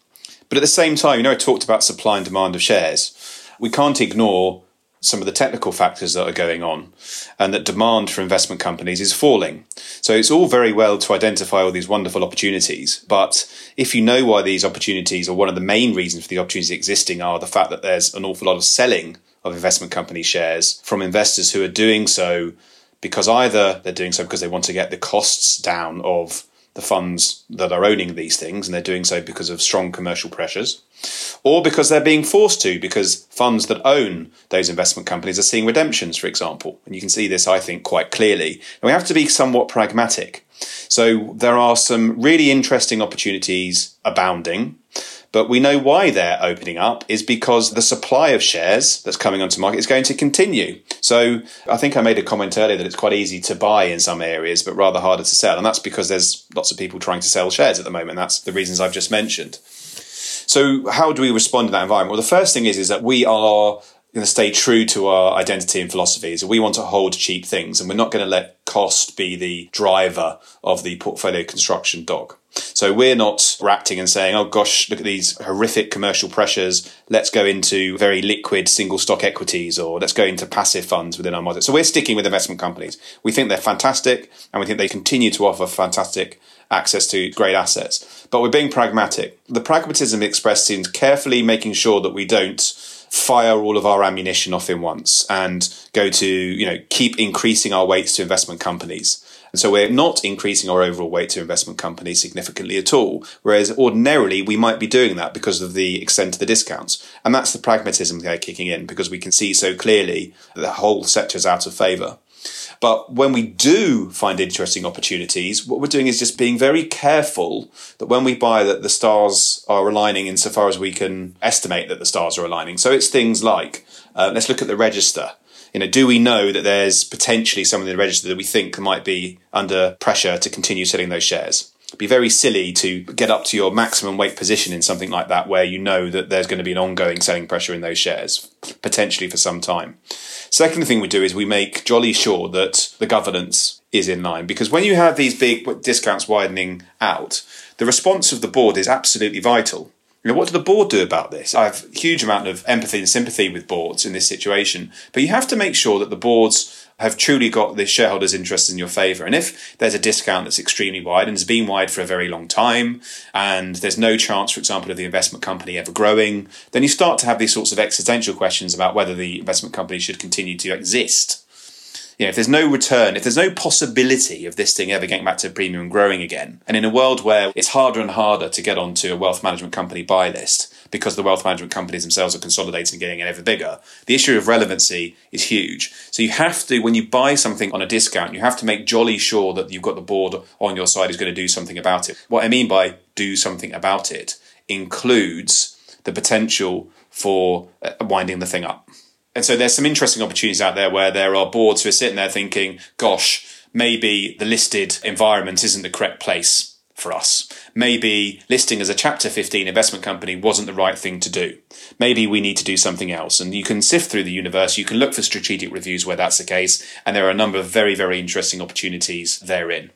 But at the same time, you know, I talked about supply and demand of shares. We can't ignore some of the technical factors that are going on and that demand for investment companies is falling. So it's all very well to identify all these wonderful opportunities. But if you know why these opportunities or one of the main reasons for the opportunities existing are the fact that there's an awful lot of selling of investment company shares from investors who are doing so because either they're doing so because they want to get the costs down of the funds that are owning these things, and they're doing so because of strong commercial pressures, or because they're being forced to, because funds that own those investment companies are seeing redemptions, for example. And you can see this, I think, quite clearly. And we have to be somewhat pragmatic. So there are some really interesting opportunities abounding. But we know why they're opening up is because the supply of shares that's coming onto market is going to continue. So I think I made a comment earlier that it's quite easy to buy in some areas, but rather harder to sell. And that's because there's lots of people trying to sell shares at the moment. That's the reasons I've just mentioned. So how do we respond to that environment? Well, the first thing is, is that we are going to stay true to our identity and philosophies. We want to hold cheap things and we're not going to let cost be the driver of the portfolio construction dog. So we're not reacting and saying, oh gosh, look at these horrific commercial pressures. Let's go into very liquid single stock equities or let's go into passive funds within our model. So we're sticking with investment companies. We think they're fantastic and we think they continue to offer fantastic access to great assets. But we're being pragmatic. The pragmatism expressed seems carefully making sure that we don't fire all of our ammunition off in once and go to, you know, keep increasing our weights to investment companies. And so we're not increasing our overall weight to investment companies significantly at all. Whereas ordinarily we might be doing that because of the extent of the discounts. And that's the pragmatism there kicking in because we can see so clearly that the whole sector is out of favour. But when we do find interesting opportunities, what we're doing is just being very careful that when we buy that the stars are aligning insofar as we can estimate that the stars are aligning. So it's things like, uh, let's look at the register you know, do we know that there's potentially someone in the register that we think might be under pressure to continue selling those shares? It'd be very silly to get up to your maximum weight position in something like that where you know that there's going to be an ongoing selling pressure in those shares, potentially for some time. Second thing we do is we make jolly sure that the governance is in line because when you have these big discounts widening out, the response of the board is absolutely vital what do the board do about this? I have a huge amount of empathy and sympathy with boards in this situation, but you have to make sure that the boards have truly got the shareholders' interests in your favour. And if there's a discount that's extremely wide and has been wide for a very long time, and there's no chance, for example, of the investment company ever growing, then you start to have these sorts of existential questions about whether the investment company should continue to exist. You know, if there's no return, if there's no possibility of this thing ever getting back to premium and growing again, and in a world where it's harder and harder to get onto a wealth management company buy list, because the wealth management companies themselves are consolidating and getting ever bigger. The issue of relevancy is huge. So you have to, when you buy something on a discount, you have to make jolly sure that you've got the board on your side who's going to do something about it. What I mean by do something about it includes the potential for uh, winding the thing up. And so there's some interesting opportunities out there where there are boards who are sitting there thinking, gosh, maybe the listed environment isn't the correct place for us. Maybe listing as a Chapter 15 investment company wasn't the right thing to do. Maybe we need to do something else. And you can sift through the universe, you can look for strategic reviews where that's the case, and there are a number of very, very interesting opportunities therein.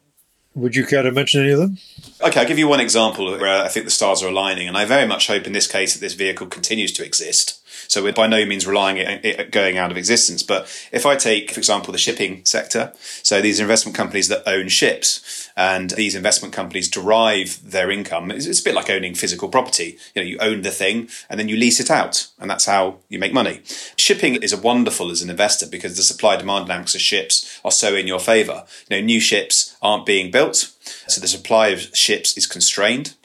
Would you care to mention any of them? Okay, I'll give you one example where uh, I think the stars are aligning, and I very much hope in this case that this vehicle continues to exist. So we're by no means relying it, it going out of existence. But if I take, for example, the shipping sector, so these investment companies that own ships, and these investment companies derive their income. It's, it's, a bit like owning physical property. You know, you own the thing and then you lease it out, and that's how you make money. Shipping is a wonderful as an investor because the supply demand dynamics of ships are so in your favour. You know, new ships aren't being built, so the supply of ships is constrained.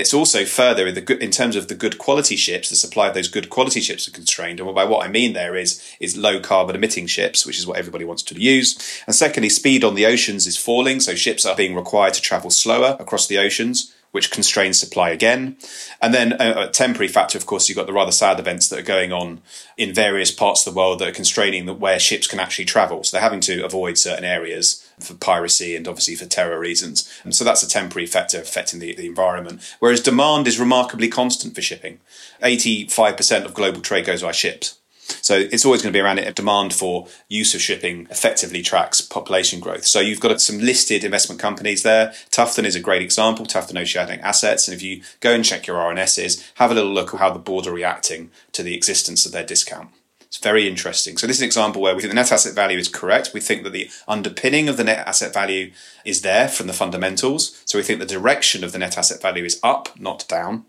It's also further in, the, in terms of the good quality ships. The supply of those good quality ships are constrained, and by what I mean there is is low carbon emitting ships, which is what everybody wants to use. And secondly, speed on the oceans is falling, so ships are being required to travel slower across the oceans which constrains supply again. And then a, a, temporary factor, of course, you've got the rather sad events that are going on in various parts of the world that are constraining the, where ships can actually travel. So they're having to avoid certain areas for piracy and obviously for terror reasons. And so that's a temporary factor affecting the, the environment. Whereas demand is remarkably constant for shipping. 85% of global trade goes by ships. So it's always going to be around it. Demand for use of shipping effectively tracks population growth. So you've got some listed investment companies there. Tufton is a great example. Tufton Oceanic Assets. And if you go and check your RNSs, have a little look at how the board are reacting to the existence of their discount. It's very interesting. So this is an example where we think the net asset value is correct. We think that the underpinning of the net asset value is there from the fundamentals. So we think the direction of the net asset value is up, not down.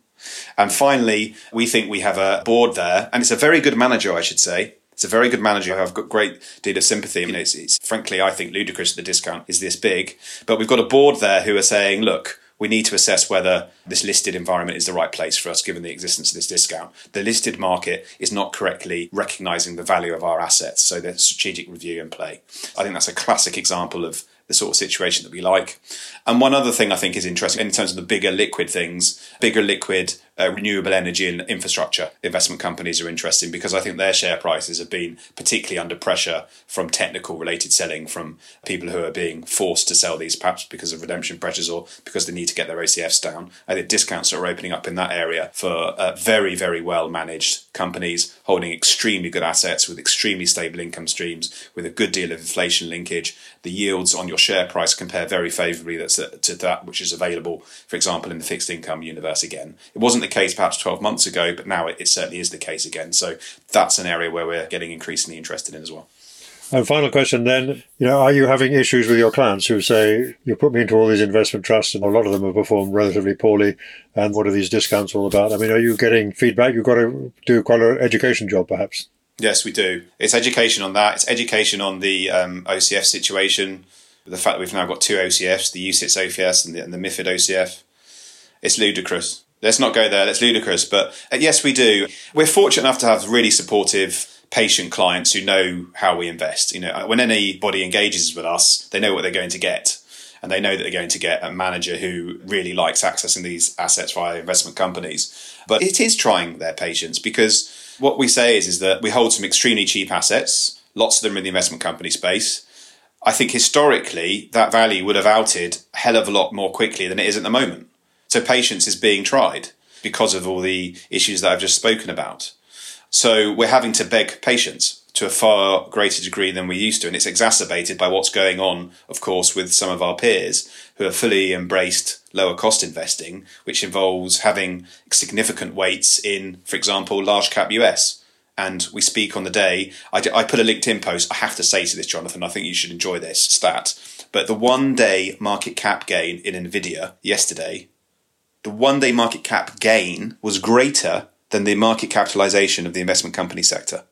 And finally, we think we have a board there, and it's a very good manager, I should say. It's a very good manager who I've got great deal of sympathy. You know, it's, it's frankly, I think ludicrous the discount is this big, but we've got a board there who are saying, look, we need to assess whether this listed environment is the right place for us given the existence of this discount. The listed market is not correctly recognizing the value of our assets, so there's strategic review in play. I think that's a classic example of the sort of situation that we like. And one other thing I think is interesting in terms of the bigger liquid things, bigger liquid uh, renewable energy and infrastructure investment companies are interesting because I think their share prices have been particularly under pressure from technical related selling from people who are being forced to sell these perhaps because of redemption pressures or because they need to get their OCFs down. I think discounts are opening up in that area for uh, very, very well managed companies holding extremely good assets with extremely stable income streams with a good deal of inflation linkage. The yields on your share price compare very to that which is available, for example, in the fixed income universe again. It wasn't the case perhaps 12 months ago, but now it, it certainly is the case again. So that's an area where we're getting increasingly interested in as well. And final question then, you know, are you having issues with your clients who say, you put me into all these investment trusts and a lot of them have performed relatively poorly and what are these discounts all about? I mean, are you getting feedback? You've got to do quite an education job perhaps. Yes, we do. It's education on that. It's education on the um, OCF situation. The fact that we've now got two OCFs, the UCITS OCF and the, and the MIFID OCF. It's ludicrous. Let's not go there. That's ludicrous. But uh, yes, we do. We're fortunate enough to have really supportive patient clients who know how we invest. You know, when anybody engages with us, they know what they're going to get. And they know that they're going to get a manager who really likes accessing these assets via investment companies. But it is trying their patience because what we say is, is that we hold some extremely cheap assets, lots of them in the investment company space. I think historically that value would have outed a hell of a lot more quickly than it is at the moment. So patience is being tried because of all the issues that I've just spoken about. So we're having to beg patience to a far greater degree than we used to. And it's exacerbated by what's going on, of course, with some of our peers who have fully embraced lower cost investing, which involves having significant weights in, for example, large cap US. And we speak on the day. I, I put a LinkedIn post. I have to say to this, Jonathan, I think you should enjoy this stat. But the one day market cap gain in NVIDIA yesterday, the one day market cap gain was greater than the market capitalization of the investment company sector.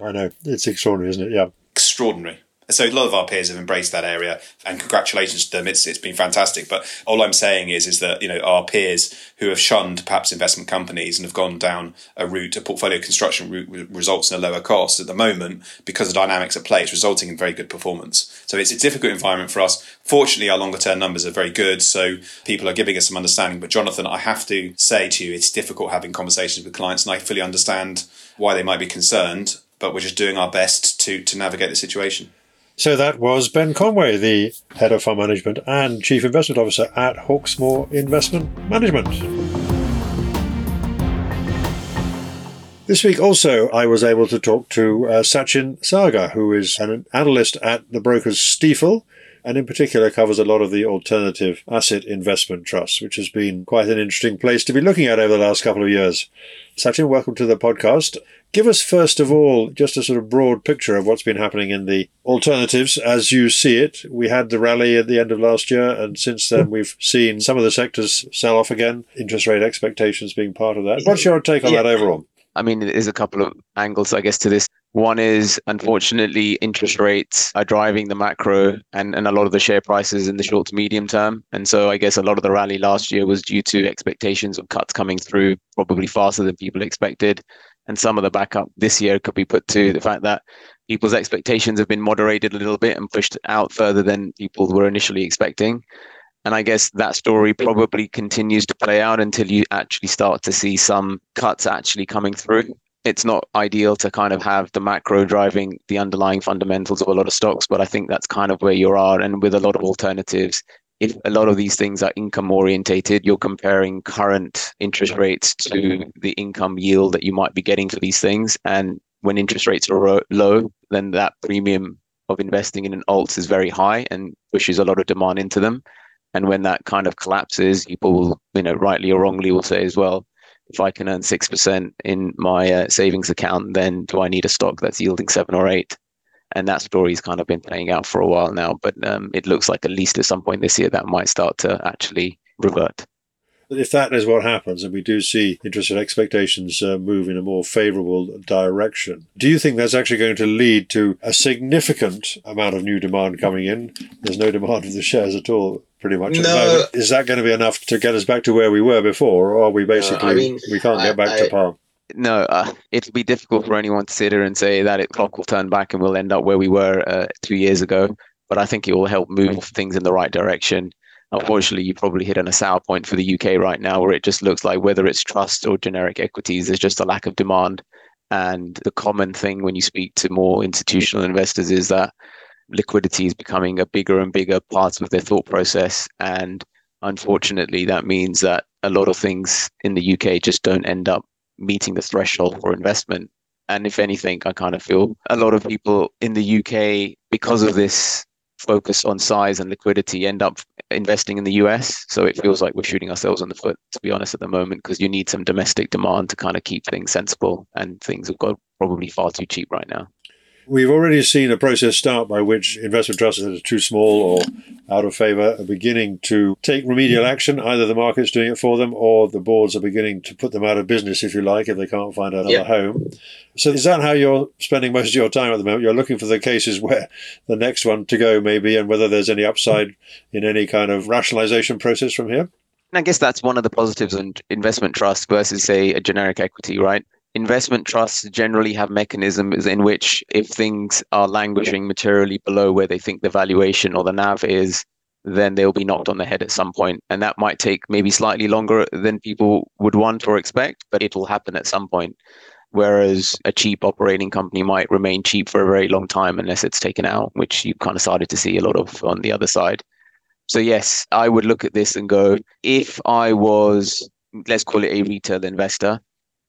I know. It's extraordinary, isn't it? Yeah. Extraordinary. So a lot of our peers have embraced that area, and congratulations to them. It's it's been fantastic. But all I'm saying is is that you know our peers who have shunned perhaps investment companies and have gone down a route, a portfolio construction route, results in a lower cost at the moment because of dynamics at play. It's resulting in very good performance. So it's a difficult environment for us. Fortunately, our longer term numbers are very good, so people are giving us some understanding. But Jonathan, I have to say to you, it's difficult having conversations with clients, and I fully understand why they might be concerned. But we're just doing our best to to navigate the situation. So that was Ben Conway, the Head of Fund Management and Chief Investment Officer at Hawksmoor Investment Management. This week also, I was able to talk to uh, Sachin Saggar, who is an analyst at the brokers Stifel, and in particular covers a lot of the alternative asset investment trusts, which has been quite an interesting place to be looking at over the last couple of years. Sachin, welcome to the podcast. Give us, first of all, just a sort of broad picture of what's been happening in the alternatives as you see it. We had the rally at the end of last year, and since then hmm. we've seen some of the sectors sell off again, interest rate expectations being part of that. What's your take on yeah. that overall? I mean, there's a couple of angles, I guess, to this. One is, unfortunately, interest rates are driving the macro and, and a lot of the share prices in the short to medium term. And so I guess a lot of the rally last year was due to expectations of cuts coming through probably faster than people expected. And some of the backup this year could be put to the fact that people's expectations have been moderated a little bit and pushed out further than people were initially expecting. And I guess that story probably continues to play out until you actually start to see some cuts actually coming through. It's not ideal to kind of have the macro driving the underlying fundamentals of a lot of stocks, but I think that's kind of where you are. And with a lot of alternatives, if a lot of these things are income orientated, you're comparing current interest rates to the income yield that you might be getting for these things. And when interest rates are low, then that premium of investing in an alt is very high and pushes a lot of demand into them. And when that kind of collapses, people will, you know, rightly or wrongly will say as well, if I can earn 6% in my uh, savings account, then do I need a stock that's yielding seven or eight? And that story's kind of been playing out for a while now. But um, it looks like at least at some point this year that might start to actually revert. If that is what happens, and we do see interest rate expectations uh, move in a more favourable direction, do you think that's actually going to lead to a significant amount of new demand coming in? There's no demand for the shares at all, pretty much. No. Is that going to be enough to get us back to where we were before, or are we basically no, I mean, we can't get back I, to par? No, uh, it'll be difficult for anyone to sit here and say that it clock will turn back and we'll end up where we were uh, two years ago. But I think it will help move things in the right direction. Unfortunately, you probably hit on a sour point for the UK right now, where it just looks like whether it's trust or generic equities, there's just a lack of demand. And the common thing when you speak to more institutional investors is that liquidity is becoming a bigger and bigger part of their thought process. And unfortunately, that means that a lot of things in the UK just don't end up meeting the threshold for investment. And if anything, I kind of feel a lot of people in the UK, because of this focus on size and liquidity, end up investing in the US. So it feels like we're shooting ourselves in the foot, to be honest, at the moment, because you need some domestic demand to kind of keep things sensible. And things have got probably far too cheap right now. We've already seen a process start by which investment trusts that are too small or out of favour are beginning to take remedial action. Either the market's doing it for them or the boards are beginning to put them out of business, if you like, if they can't find another yep. home. So is that how you're spending most of your time at the moment? You're looking for the cases where the next one to go maybe and whether there's any upside in any kind of rationalisation process from here? I guess that's one of the positives in investment trust versus, say, a generic equity, right? Investment trusts generally have mechanisms in which if things are languishing materially below where they think the valuation or the NAV is, then they'll be knocked on the head at some point. And that might take maybe slightly longer than people would want or expect, but it'll happen at some point. Whereas a cheap operating company might remain cheap for a very long time unless it's taken out, which you kind of started to see a lot of on the other side. So, yes, I would look at this and go, if I was, let's call it a retail investor,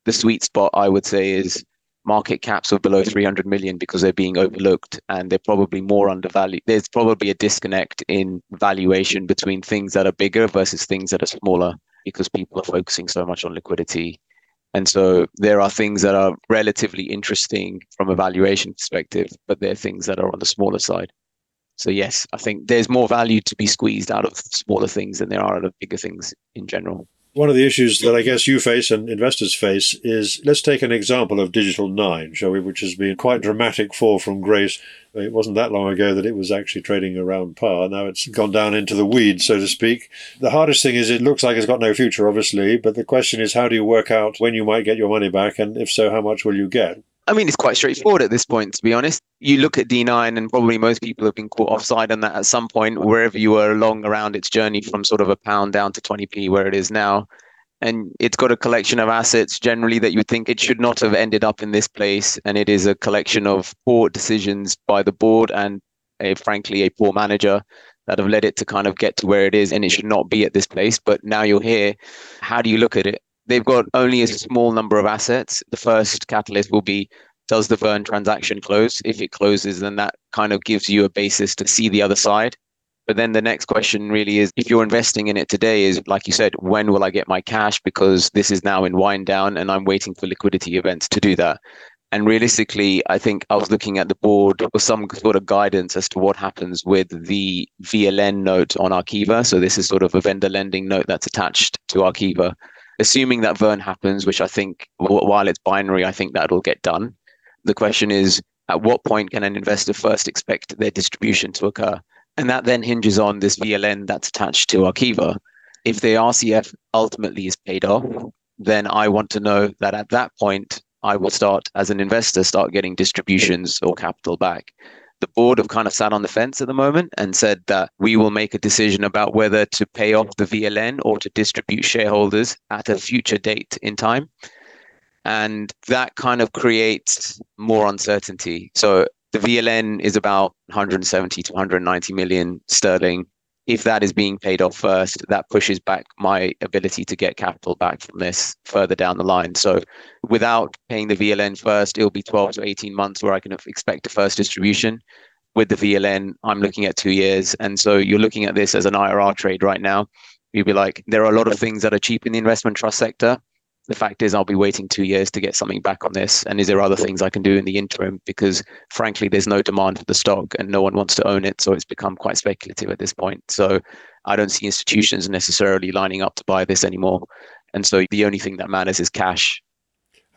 the sweet spot I would say is market caps of below 300 million because they're being overlooked and they're probably more undervalued. There's probably a disconnect in valuation between things that are bigger versus things that are smaller because people are focusing so much on liquidity. And so there are things that are relatively interesting from a valuation perspective, but there are things that are on the smaller side. So yes, I think there's more value to be squeezed out of smaller things than there are out of bigger things in general. One of the issues that I guess you face and investors face is let's take an example of Digital 9, shall we, which has been quite dramatic fall from grace. It wasn't that long ago that it was actually trading around par. Now it's gone down into the weeds, so to speak. The hardest thing is it looks like it's got no future, obviously, but the question is how do you work out when you might get your money back, and if so, how much will you get? I mean, it's quite straightforward at this point, to be honest. You look at D9, and probably most people have been caught offside on that at some point, wherever you were along around its journey from sort of a pound down to 20p, where it is now. And it's got a collection of assets generally that you think it should not have ended up in this place. And it is a collection of poor decisions by the board and a, frankly a poor manager that have led it to kind of get to where it is and it should not be at this place. But now you're here how do you look at it they've got only a small number of assets the first catalyst will be does the Verne transaction close if it closes then that kind of gives you a basis to see the other side but then the next question really is if you're investing in it today, is like you said, when will I get my cash? Because this is now in wind down and I'm waiting for liquidity events to do that. And realistically, I think I was looking at the board for some sort of guidance as to what happens with the VLN note on Arqiva. So this is sort of a vendor lending note that's attached to Arqiva. Assuming that Verne happens, which I think while it's binary, I think that'll get done. The question is, at what point can an investor first expect their distribution to occur? And that then hinges on this VLN that's attached to Arqiva. If the RCF ultimately is paid off, then I want to know that at that point, I will start, as an investor, start getting distributions or capital back. The board have kind of sat on the fence at the moment and said that we will make a decision about whether to pay off the VLN or to distribute shareholders at a future date in time. And that kind of creates more uncertainty. So the VLN is about 170 to 190 million sterling. If that is being paid off first, that pushes back my ability to get capital back from this further down the line. So, without paying the VLN first, it'll be 12 to 18 months where I can expect a first distribution. With the VLN, I'm looking at two years. And so, you're looking at this as an IRR trade right now. You'd be like, there are a lot of things that are cheap in the investment trust sector the fact is I'll be waiting two years to get something back on this. And is there other things I can do in the interim? Because frankly, there's no demand for the stock and no one wants to own it. So it's become quite speculative at this point. So I don't see institutions necessarily lining up to buy this anymore. And so the only thing that matters is cash.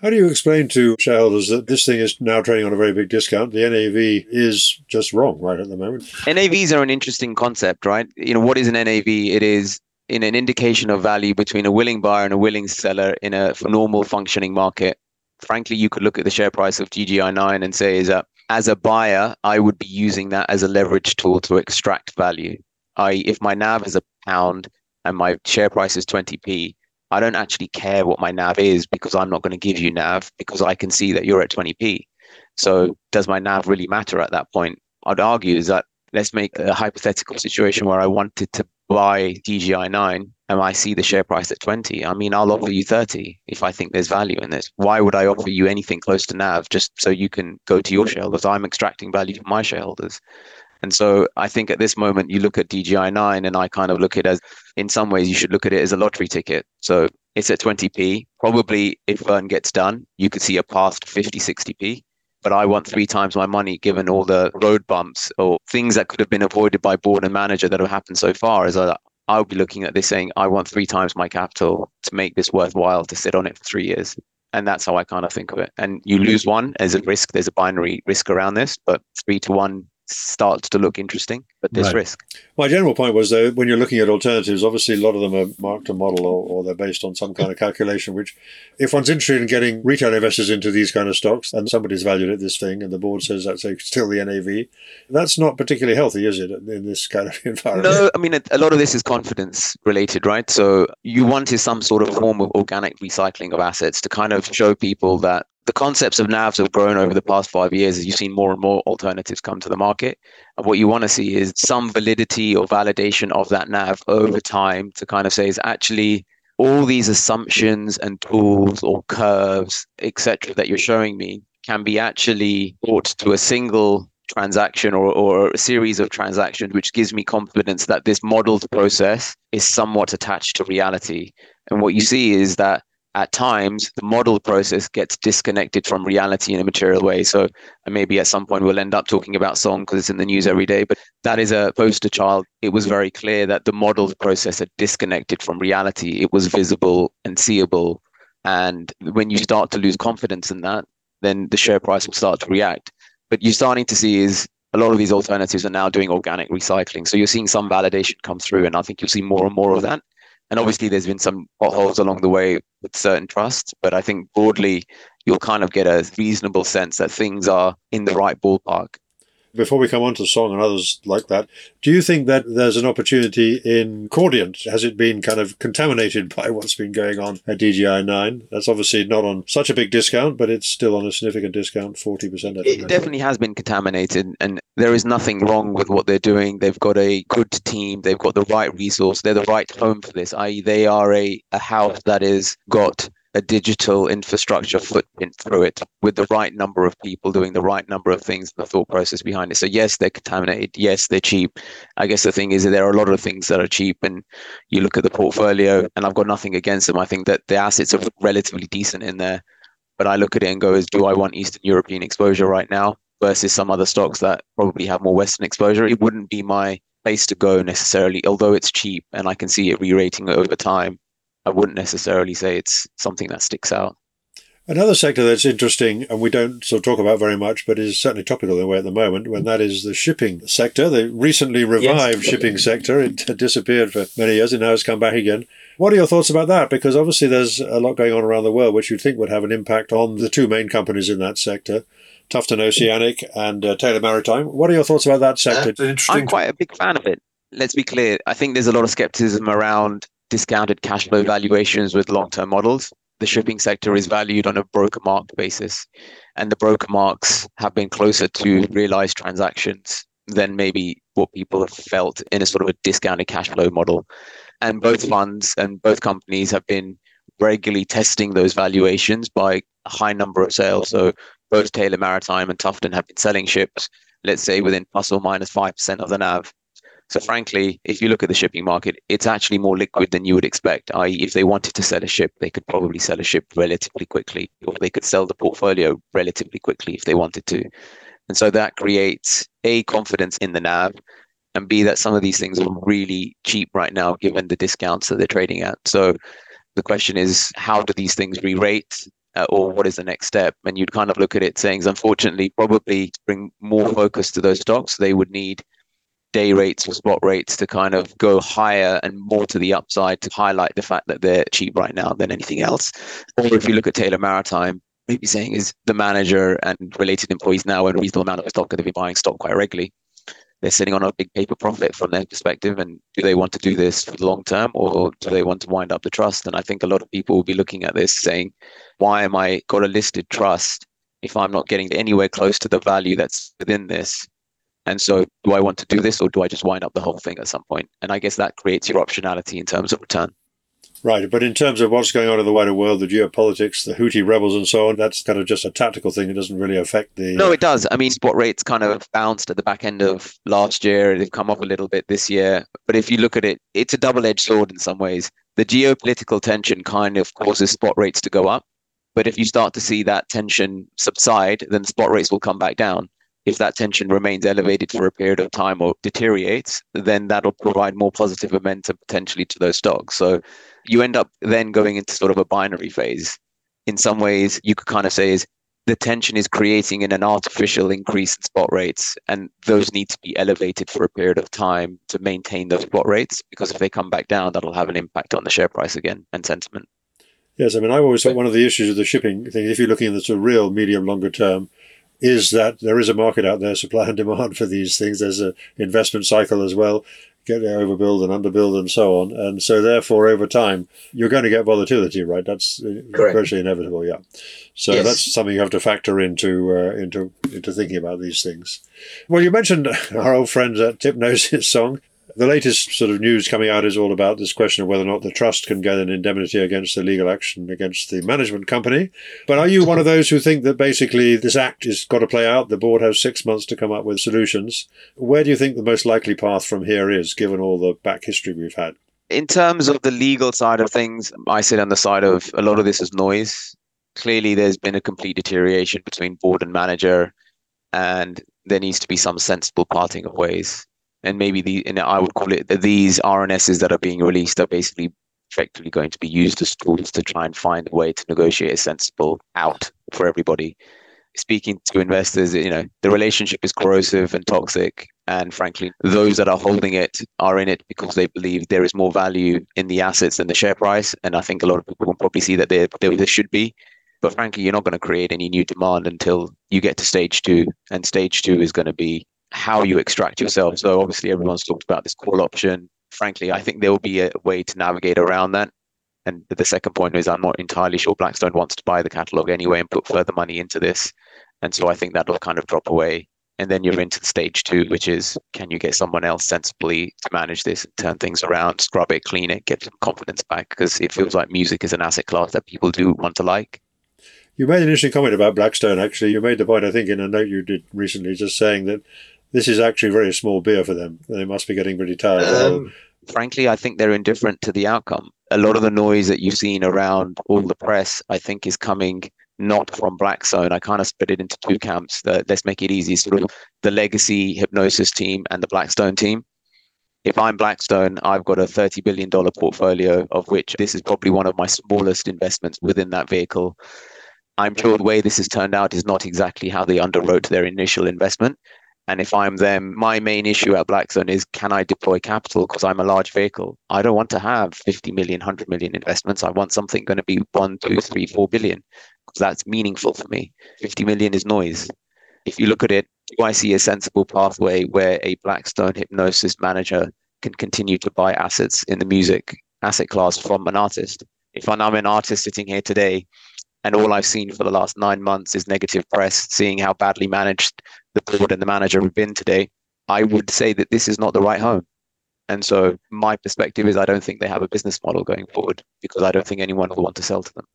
How do you explain to shareholders that this thing is now trading on a very big discount? The NAV is just wrong right at the moment. NAVs are an interesting concept, right? You know, what is an NAV? It is in an indication of value between a willing buyer and a willing seller in a normal functioning market. Frankly, you could look at the share price of DGI9 and say, is that as a buyer, I would be using that as a leverage tool to extract value. I, if my NAV is a pound and my share price is 20p, I don't actually care what my NAV is because I'm not going to give you NAV because I can see that you're at 20p. So does my NAV really matter at that point? I'd argue is that let's make a hypothetical situation where I wanted to buy DGI 9 and I see the share price at 20, I mean, I'll offer you 30 if I think there's value in this. Why would I offer you anything close to NAV just so you can go to your shareholders? I'm extracting value from my shareholders. And so I think at this moment, you look at DGI9 and I kind of look at it as, in some ways, you should look at it as a lottery ticket. So it's at 20p. Probably if Verne gets done, you could see a path to 50, 60p but I want three times my money given all the road bumps or things that could have been avoided by board and manager that have happened so far. As I, I'll be looking at this saying, I want three times my capital to make this worthwhile to sit on it for three years. And that's how I kind of think of it. And you lose one as a risk. There's a binary risk around this, but three to one starts to look interesting, but there's right. risk. My general point was though, when you're looking at alternatives, obviously a lot of them are marked to model or, or, they're based on some kind of calculation, which if one's interested in getting retail investors into these kind of stocks and somebody's valued at this thing and the board says that's still the NAV, that's not particularly healthy, is it, in this kind of environment? No, I mean, a lot of this is confidence related, right? So you wanted some sort of form of organic recycling of assets to kind of show people that the concepts of NAVs have grown over the past five years as you've seen more and more alternatives come to the market. And what you want to see is some validity or validation of that NAV over time to kind of say is actually all these assumptions and tools or curves, etc., that you're showing me can be actually brought to a single transaction or, or a series of transactions, which gives me confidence that this modeled process is somewhat attached to reality. And what you see is that at times the model process gets disconnected from reality in a material way. So maybe at some point we'll end up talking about song because it's in the news every day, but that is a poster child. It was very clear that the model process had disconnected from reality. It was visible and seeable. And when you start to lose confidence in that, then the share price will start to react. But you're starting to see is a lot of these alternatives are now doing organic recycling. So you're seeing some validation come through, and I think you'll see more and more of that. And obviously, there's been some potholes along the way with certain trusts, but I think broadly, you'll kind of get a reasonable sense that things are in the right ballpark before we come on to the Song and others like that, do you think that there's an opportunity in Cordiant? Has it been kind of contaminated by what's been going on at DGI 9? That's obviously not on such a big discount, but it's still on a significant discount, 40%. It definitely has been contaminated, and there is nothing wrong with what they're doing. They've got a good team, they've got the right resource, they're the right home for this, i.e., they are a, a house that has got a digital infrastructure footprint through it with the right number of people doing the right number of things and the thought process behind it. So yes they're contaminated. Yes they're cheap. I guess the thing is that there are a lot of things that are cheap and you look at the portfolio and i've got nothing against them. I think that the assets are relatively decent in there but i look at it and go as do i want eastern european exposure right now versus some other stocks that probably have more western exposure? It wouldn't be my place to go necessarily although it's cheap and i can see it re-rating over time I wouldn't necessarily say it's something that sticks out. Another sector that's interesting, and we don't sort of talk about very much, but is certainly topical in a way at the moment, when that is the shipping sector. The recently revived yes. shipping sector. It had disappeared for many years and now it's come back again. What are your thoughts about that? Because obviously there's a lot going on around the world which you'd think would have an impact on the two main companies in that sector. Tufton Oceanic and uh, Taylor Maritime. What are your thoughts about that sector? Uh, I'm quite a big fan of it. Let's be clear. I think there's a lot of skepticism around discounted cash flow valuations with long-term models. The mm-hmm. shipping sector is valued on a broker marked basis, and the broker marks have been closer to realized transactions than maybe what people have felt in a sort of a discounted cash flow model. And both funds and both companies have been regularly testing those valuations by a high number of sales. So both Taylor Maritime and Tufton have been selling ships, let's say within plus or minus 5% of the NAV. So frankly, if you look at the shipping market, it's actually more liquid than you would expect. I.e., if they wanted to sell a ship, they could probably sell a ship relatively quickly, or they could sell the portfolio relatively quickly if they wanted to. And so that creates a confidence in the NAV, and B that some of these things are really cheap right now given the discounts that they're trading at. So the question is, how do these things re-rate? Uh, or what is the next step? And you'd kind of look at it saying, unfortunately, probably bring more focus to those stocks, they would need day rates or spot rates to kind of go higher and more to the upside to highlight the fact that they're cheap right now than anything else. Or if you look at Taylor Maritime, maybe saying is the manager and related employees now own a reasonable amount of stock and they've been buying stock quite regularly. They're sitting on a big paper profit from their perspective. And do they want to do this for the long term or do they want to wind up the trust? And I think a lot of people will be looking at this saying, why am I got a listed trust if I'm not getting anywhere close to the value that's within this? And so, do I want to do this or do I just wind up the whole thing at some point? And I guess that creates your optionality in terms of return. Right, but in terms of what's going on in the wider world, the geopolitics, the Houthi rebels, and so on, that's kind of just a tactical thing. It doesn't really affect the. No, it does. I mean, spot rates kind of bounced at the back end of last year. They've come up a little bit this year. But if you look at it, it's a double edged sword in some ways. The geopolitical tension kind of causes spot rates to go up. But if you start to see that tension subside, then spot rates will come back down if that tension remains elevated for a period of time or deteriorates, then that'll provide more positive momentum potentially to those stocks. So you end up then going into sort of a binary phase. In some ways, you could kind of say is the tension is creating an artificial increase in spot rates, and those need to be elevated for a period of time to maintain those spot rates. Because if they come back down, that'll have an impact on the share price again and sentiment. Yes, I mean, I've always thought one of the issues of the shipping thing, if you're looking at the sort of real medium longer term, is that there is a market out there, supply and demand for these things. There's an investment cycle as well, get overbuild and underbuild and so on. And so therefore, over time, you're going to get volatility, right? That's uh, Correct. virtually inevitable, yeah. So yes. that's something you have to factor into, uh, into, into thinking about these things. Well, you mentioned our old friend uh, Hipgnosis Song. The latest sort of news coming out is all about this question of whether or not the trust can get an indemnity against the legal action against the management company. But are you one of those who think that basically this act has got to play out? The board has six months to come up with solutions. Where do you think the most likely path from here is, given all the back history we've had? In terms of the legal side of things, I sit on the side of a lot of this is noise. Clearly, there's been a complete deterioration between board and manager, and there needs to be some sensible parting of ways. And maybe the, and I would call it these RNSs that are being released are basically effectively going to be used as tools to try and find a way to negotiate a sensible out for everybody. Speaking to investors, you know, the relationship is corrosive and toxic. And frankly, those that are holding it are in it because they believe there is more value in the assets than the share price. And I think a lot of people will probably see that there, there should be. But frankly, you're not going to create any new demand until you get to stage two. And stage two is going to be how you extract yourself. So obviously, everyone's talked about this call option. Frankly, I think there will be a way to navigate around that. And the second point is, I'm not entirely sure Blackstone wants to buy the catalog anyway and put further money into this. And so I think that'll kind of drop away. And then you're into stage two, which is can you get someone else sensibly to manage this and turn things around, scrub it, clean it, get some confidence back? Because it feels like music is an asset class that people do want to like. You made an interesting comment about Blackstone, actually. You made the point, I think, in a note you did recently, just saying that this is actually very small beer for them. They must be getting pretty tired. Um, frankly, I think they're indifferent to the outcome. A lot of the noise that you've seen around all the press, I think, is coming not from Blackstone. I kind of split it into two camps. The, let's make it easy, sort of the legacy Hipgnosis team and the Blackstone team. If I'm Blackstone, I've got a $30 billion portfolio, of which this is probably one of my smallest investments within that vehicle. I'm sure the way this has turned out is not exactly how they underwrote their initial investment. And if I'm them, my main issue at Blackstone is can I deploy capital because I'm a large vehicle? I don't want to have 50 million, 100 million investments. I want something going to be one, two, three, four billion because that's meaningful for me. 50 million is noise. If you look at it, do I see a sensible pathway where a Blackstone Hipgnosis manager can continue to buy assets in the music asset class from an artist? If I'm an artist sitting here today and all I've seen for the last nine months is negative press, seeing how badly managed the board and the manager have been today, I would say that this is not the right home. And so my perspective is I don't think they have a business model going forward because I don't think anyone will want to sell to them.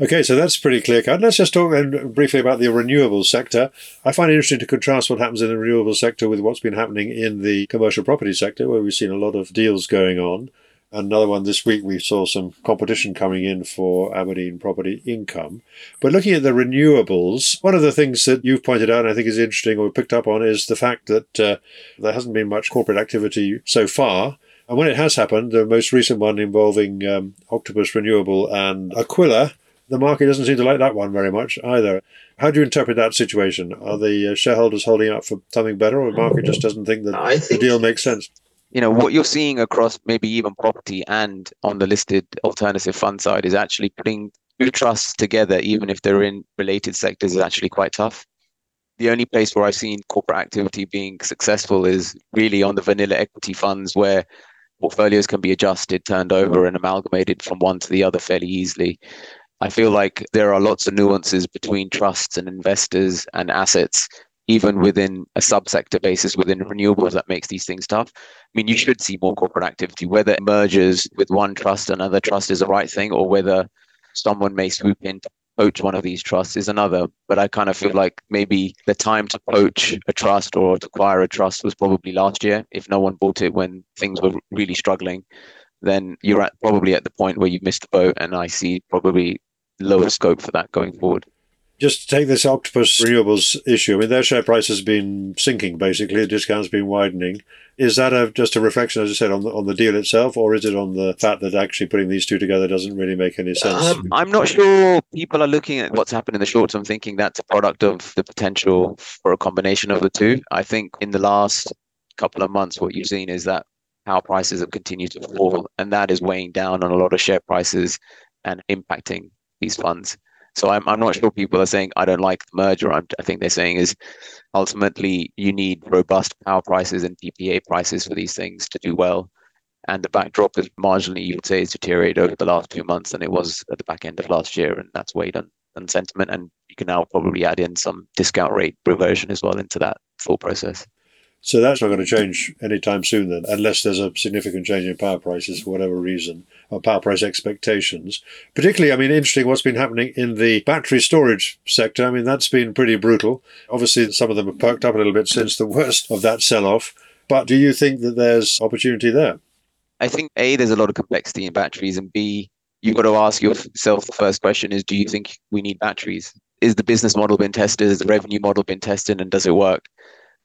Okay, so that's pretty clear cut. Let's just talk then briefly about the renewable sector. I find it interesting to contrast what happens in the renewable sector with what's been happening in the commercial property sector, where we've seen a lot of deals going on. Another one this week, we saw some competition coming in for Abrdn Property Income. But looking at the renewables, one of the things that you've pointed out and I think is interesting or picked up on is the fact that uh, there hasn't been much corporate activity so far. And when it has happened, the most recent one involving um, Octopus Renewable and Aquila, the market doesn't seem to like that one very much either. How do you interpret that situation? Are the uh, shareholders holding out for something better, or the market just doesn't think that think the deal makes sense? You know what you're seeing across maybe even property and on the listed alternative fund side is actually putting two trusts together even if they're in related sectors is actually quite tough. The only place where i've seen corporate activity being successful is really on the vanilla equity funds where portfolios can be adjusted turned over and amalgamated from one to the other fairly easily. I feel like there are lots of nuances between trusts and investors and assets even within a subsector basis within renewables that makes these things tough. I mean, you should see more corporate activity, whether mergers with one trust, another trust is the right thing, or whether someone may swoop in to poach one of these trusts is another. But I kind of feel like maybe the time to poach a trust or to acquire a trust was probably last year. If no one bought it when things were really struggling, then you're at probably at the point where you've missed the boat. And I see probably lower scope for that going forward just to take this Octopus Renewables issue. I mean, their share price has been sinking basically. The discount's been widening. Is that a, just a reflection, as I said, on the, on the deal itself, or is it on the fact that actually putting these two together doesn't really make any sense? Um, I'm not sure people are looking at what's happened in the short term, thinking that's a product of the potential for a combination of the two. I think in the last couple of months, what you've seen is that power prices have continued to fall, and that is weighing down on a lot of share prices and impacting these funds. So I'm, I'm not sure people are saying I don't like the merger. I'm, I think they're saying is ultimately you need robust power prices and PPA prices for these things to do well. And the backdrop is marginally, you would say, is deteriorated over the last two months than it was at the back end of last year. And that's weighed on, on sentiment. And you can now probably add in some discount rate reversion as well into that full process. So that's not going to change anytime soon, then, unless there's a significant change in power prices for whatever reason, or power price expectations. Particularly, I mean, interesting what's been happening in the battery storage sector. I mean, that's been pretty brutal. Obviously, some of them have perked up a little bit since the worst of that sell off. But do you think that there's opportunity there? I think A, there's a lot of complexity in batteries, and B, you've got to ask yourself the first question is do you think we need batteries? Is the business model been tested? Has the revenue model been tested? And does it work?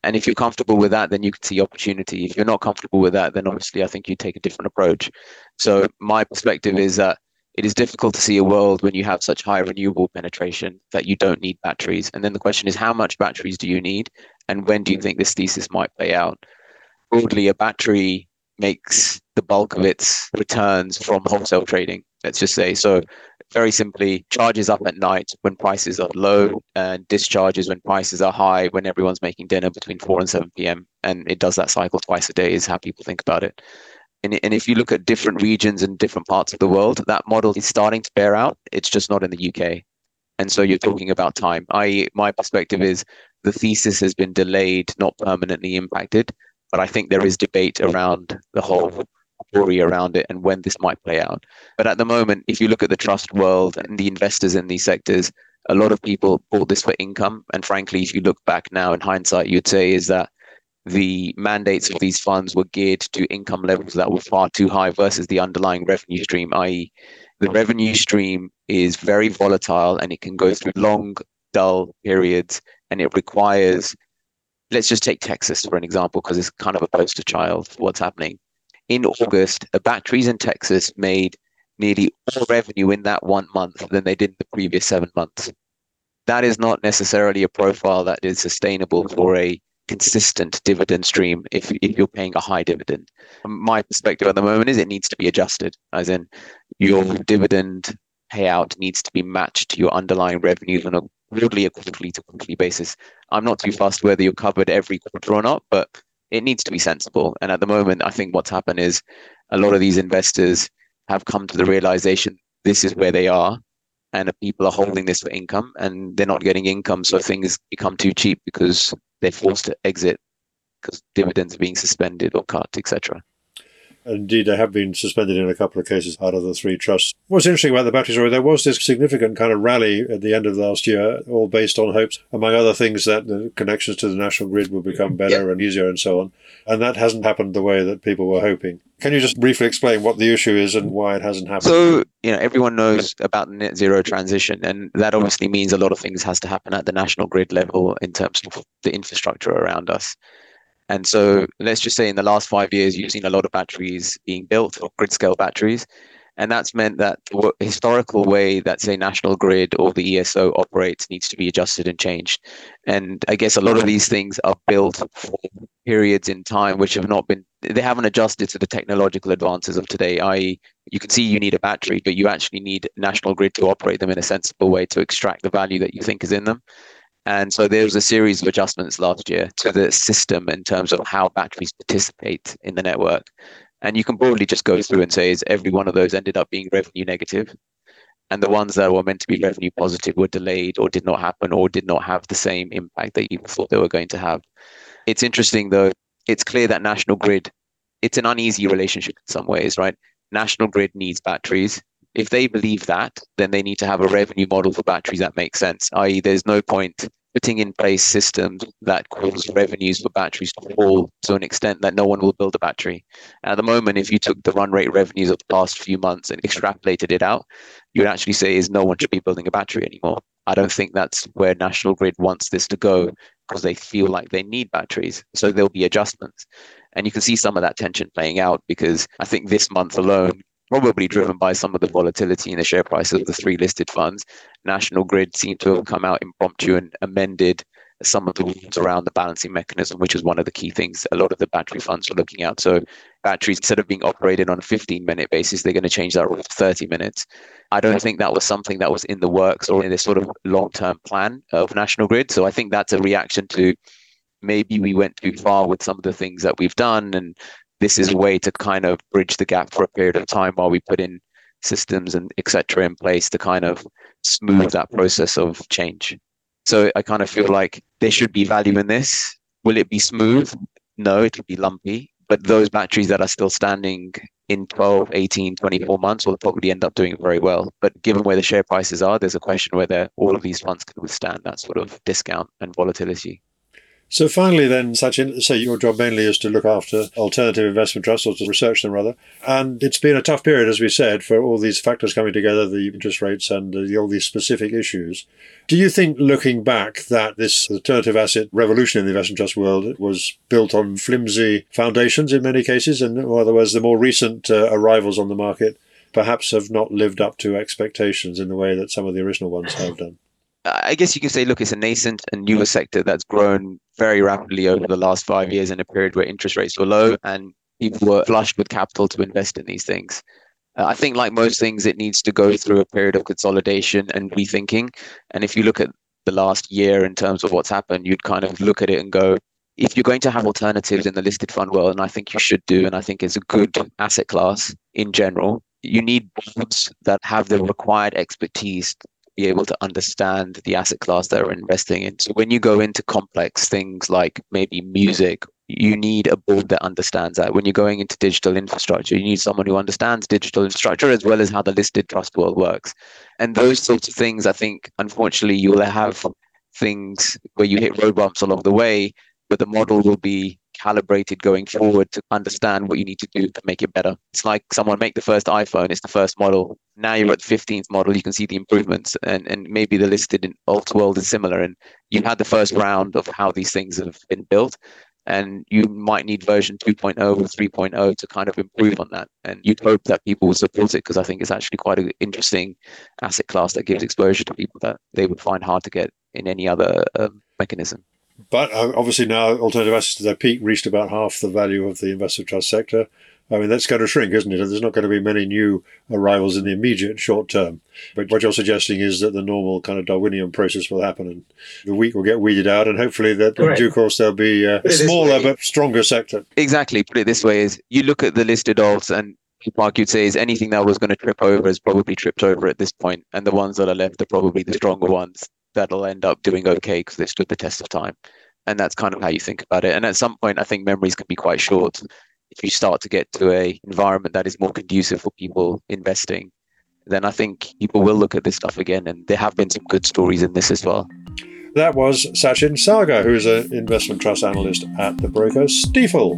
And if you're comfortable with that, then you can see opportunity. If you're not comfortable with that, then obviously I think you take a different approach. So my perspective is that it is difficult to see a world when you have such high renewable penetration that you don't need batteries. And then the question is, how much batteries do you need? And when do you think this thesis might play out? Broadly, a battery makes the bulk of its returns from wholesale trading, let's just say. So very simply charges up at night when prices are low and discharges when prices are high when everyone's making dinner between 4 and 7 p.m and it does that cycle twice a day is how people think about it. And, and if you look at different regions and different parts of the world that model is starting to bear out. It's just not in the uk and so you're talking about time. I my perspective is the thesis has been delayed not permanently impacted. But i think there is debate around the whole story around it and when this might play out. But at the moment, if you look at the trust world and the investors in these sectors, a lot of people bought this for income. And frankly, if you look back now in hindsight, you'd say is that the mandates of these funds were geared to income levels that were far too high versus the underlying revenue stream, i.e., the revenue stream is very volatile and it can go through long, dull periods and it requires let's just take Texas for an example, because it's kind of a poster child for what's happening in August, a batteries in Texas made nearly more revenue in that one month than they did in the previous seven months. That is not necessarily a profile that is sustainable for a consistent dividend stream if, if you're paying a high dividend. Um, my perspective at the moment is it needs to be adjusted, as in your dividend payout needs to be matched to your underlying revenues on a broadly a quarterly to quarterly basis. I'm not too fussed whether you're covered every quarter or not, but it needs to be sensible. And at the moment, I think what's happened is a lot of these investors have come to the realization this is where they are, and people are holding this for income, and they're not getting income, so things become too cheap because they're forced to exit because dividends are being suspended or cut, etc. Indeed, they have been suspended in a couple of cases out of the three trusts. What's interesting about the battery story, there was this significant kind of rally at the end of last year, all based on hopes, among other things, that the connections to the national grid would become better and easier and so on. And that hasn't happened the way that people were hoping. Can you just briefly explain what the issue is and why it hasn't happened? So, you know, everyone knows about the net zero transition, and that obviously means a lot of things has to happen at the national grid level in terms of the infrastructure around us. And so let's just say in the last five years, you've seen a lot of batteries being built or grid scale batteries. And that's meant that the historical way that, say, National Grid or the ESO operates needs to be adjusted and changed. And I guess a lot of these things are built for periods in time which have not been, they haven't adjusted to the technological advances of today, i.e., you can see you need a battery, but you actually need National Grid to operate them in a sensible way to extract the value that you think is in them. And so there was a series of adjustments last year to the system in terms of how batteries participate in the network. And you can broadly just go through and say, is every one of those ended up being revenue negative? And the ones that were meant to be revenue positive were delayed or did not happen or did not have the same impact that you thought they were going to have. It's interesting though, it's clear that National Grid, it's an uneasy relationship in some ways, right? National Grid needs batteries. If they believe that, then they need to have a revenue model for batteries that makes sense, i.e., there's no point putting in place systems that cause revenues for batteries to fall to an extent that no one will build a battery. At the moment, if you took the run rate revenues of the past few months and extrapolated it out, you would actually say is no one should be building a battery anymore. I don't think that's where National Grid wants this to go because they feel like they need batteries. So there'll be adjustments. And you can see some of that tension playing out because I think this month alone, probably driven by some of the volatility in the share prices of the three listed funds. National Grid seemed to have come out impromptu and amended some of the rules around the balancing mechanism, which is one of the key things a lot of the battery funds are looking at. So batteries, instead of being operated on a 15 minute basis, they're going to change that rule to 30 minutes. I don't think that was something that was in the works or in this sort of long term plan of National Grid. So I think that's a reaction to maybe we went too far with some of the things that we've done and this is a way to kind of bridge the gap for a period of time while we put in systems and etc in place to kind of smooth that process of change so i kind of feel like there should be value in this will it be smooth no, it will be lumpy. But those batteries that are still standing in 12, 18, 24 months will probably end up doing very well. But given where the share prices are, there's a question whether all of these funds can withstand that sort of discount and volatility. So finally, then, Sachin, so your job mainly is to look after alternative investment trusts or to research them rather. And it's been a tough period, as we said, for all these factors coming together, the interest rates and uh, all these specific issues. Do you think, looking back, that this alternative asset revolution in the investment trust world was built on flimsy foundations in many cases, and in other words, the more recent uh, arrivals on the market perhaps have not lived up to expectations in the way that some of the original ones have done? I guess you can say, look, it's a nascent and newer sector that's grown very rapidly over the last five years in a period where interest rates were low and people were flushed with capital to invest in these things. Uh, I think, like most things, it needs to go through a period of consolidation and rethinking. And if you look at the last year in terms of what's happened, you'd kind of look at it and go, if you're going to have alternatives in the listed fund world, and I think you should do, and I think it's a good asset class in general, you need boards that have the required expertise be able to understand the asset class they're investing in. So when you go into complex things like maybe music, you need a board that understands that. When you're going into digital infrastructure, you need someone who understands digital infrastructure as well as how the listed trust world works. And those sorts of things, I think, unfortunately, you will have things where you hit road bumps along the way, but the model will be calibrated going forward to understand what you need to do to make it better. It's like someone make the first iPhone, it's the first model. Now you're at the 15th model, you can see the improvements and, and maybe the listed in alt world is similar. And you had the first round of how these things have been built. And you might need version 2.0 or 3.0 to kind of improve on that. And you'd hope that people will support it because I think it's actually quite an interesting asset class that gives exposure to people that they would find hard to get in any other um, mechanism. But uh, obviously now alternative assets to their peak reached about half the value of the investment trust sector. I mean, that's going to shrink, isn't it? There's not going to be many new arrivals in the immediate short term. But what you're suggesting is that the normal kind of Darwinian process will happen and the weak will get weeded out. And hopefully that Correct. in due course there'll be a smaller but stronger sector. Exactly. Put it this way is you look at the listed alts and Mark, you'd say is anything that was going to trip over is probably tripped over at this point, and the ones that are left are probably the stronger ones that'll end up doing okay because they stood the test of time. And that's kind of how you think about it. And at some point, I think memories can be quite short. If you start to get to a environment that is more conducive for people investing, then I think people will look at this stuff again. And there have been some good stories in this as well. That was Sachin Saggar, who is an investment trust analyst at the broker Stifel.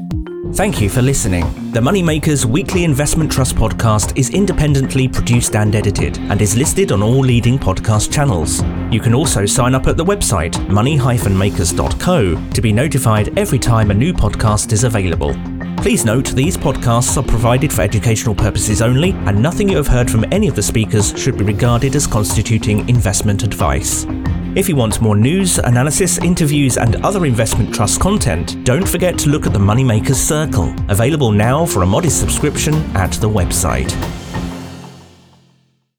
Thank you for listening. The Moneymakers Weekly Investment Trust podcast is independently produced and edited and is listed on all leading podcast channels. You can also sign up at the website money-makers.co to be notified every time a new podcast is available. Please note these podcasts are provided for educational purposes only, and nothing you have heard from any of the speakers should be regarded as constituting investment advice. If you want more news, analysis, interviews, and other investment trust content, don't forget to look at the Moneymakers Circle, available now for a modest subscription at the website.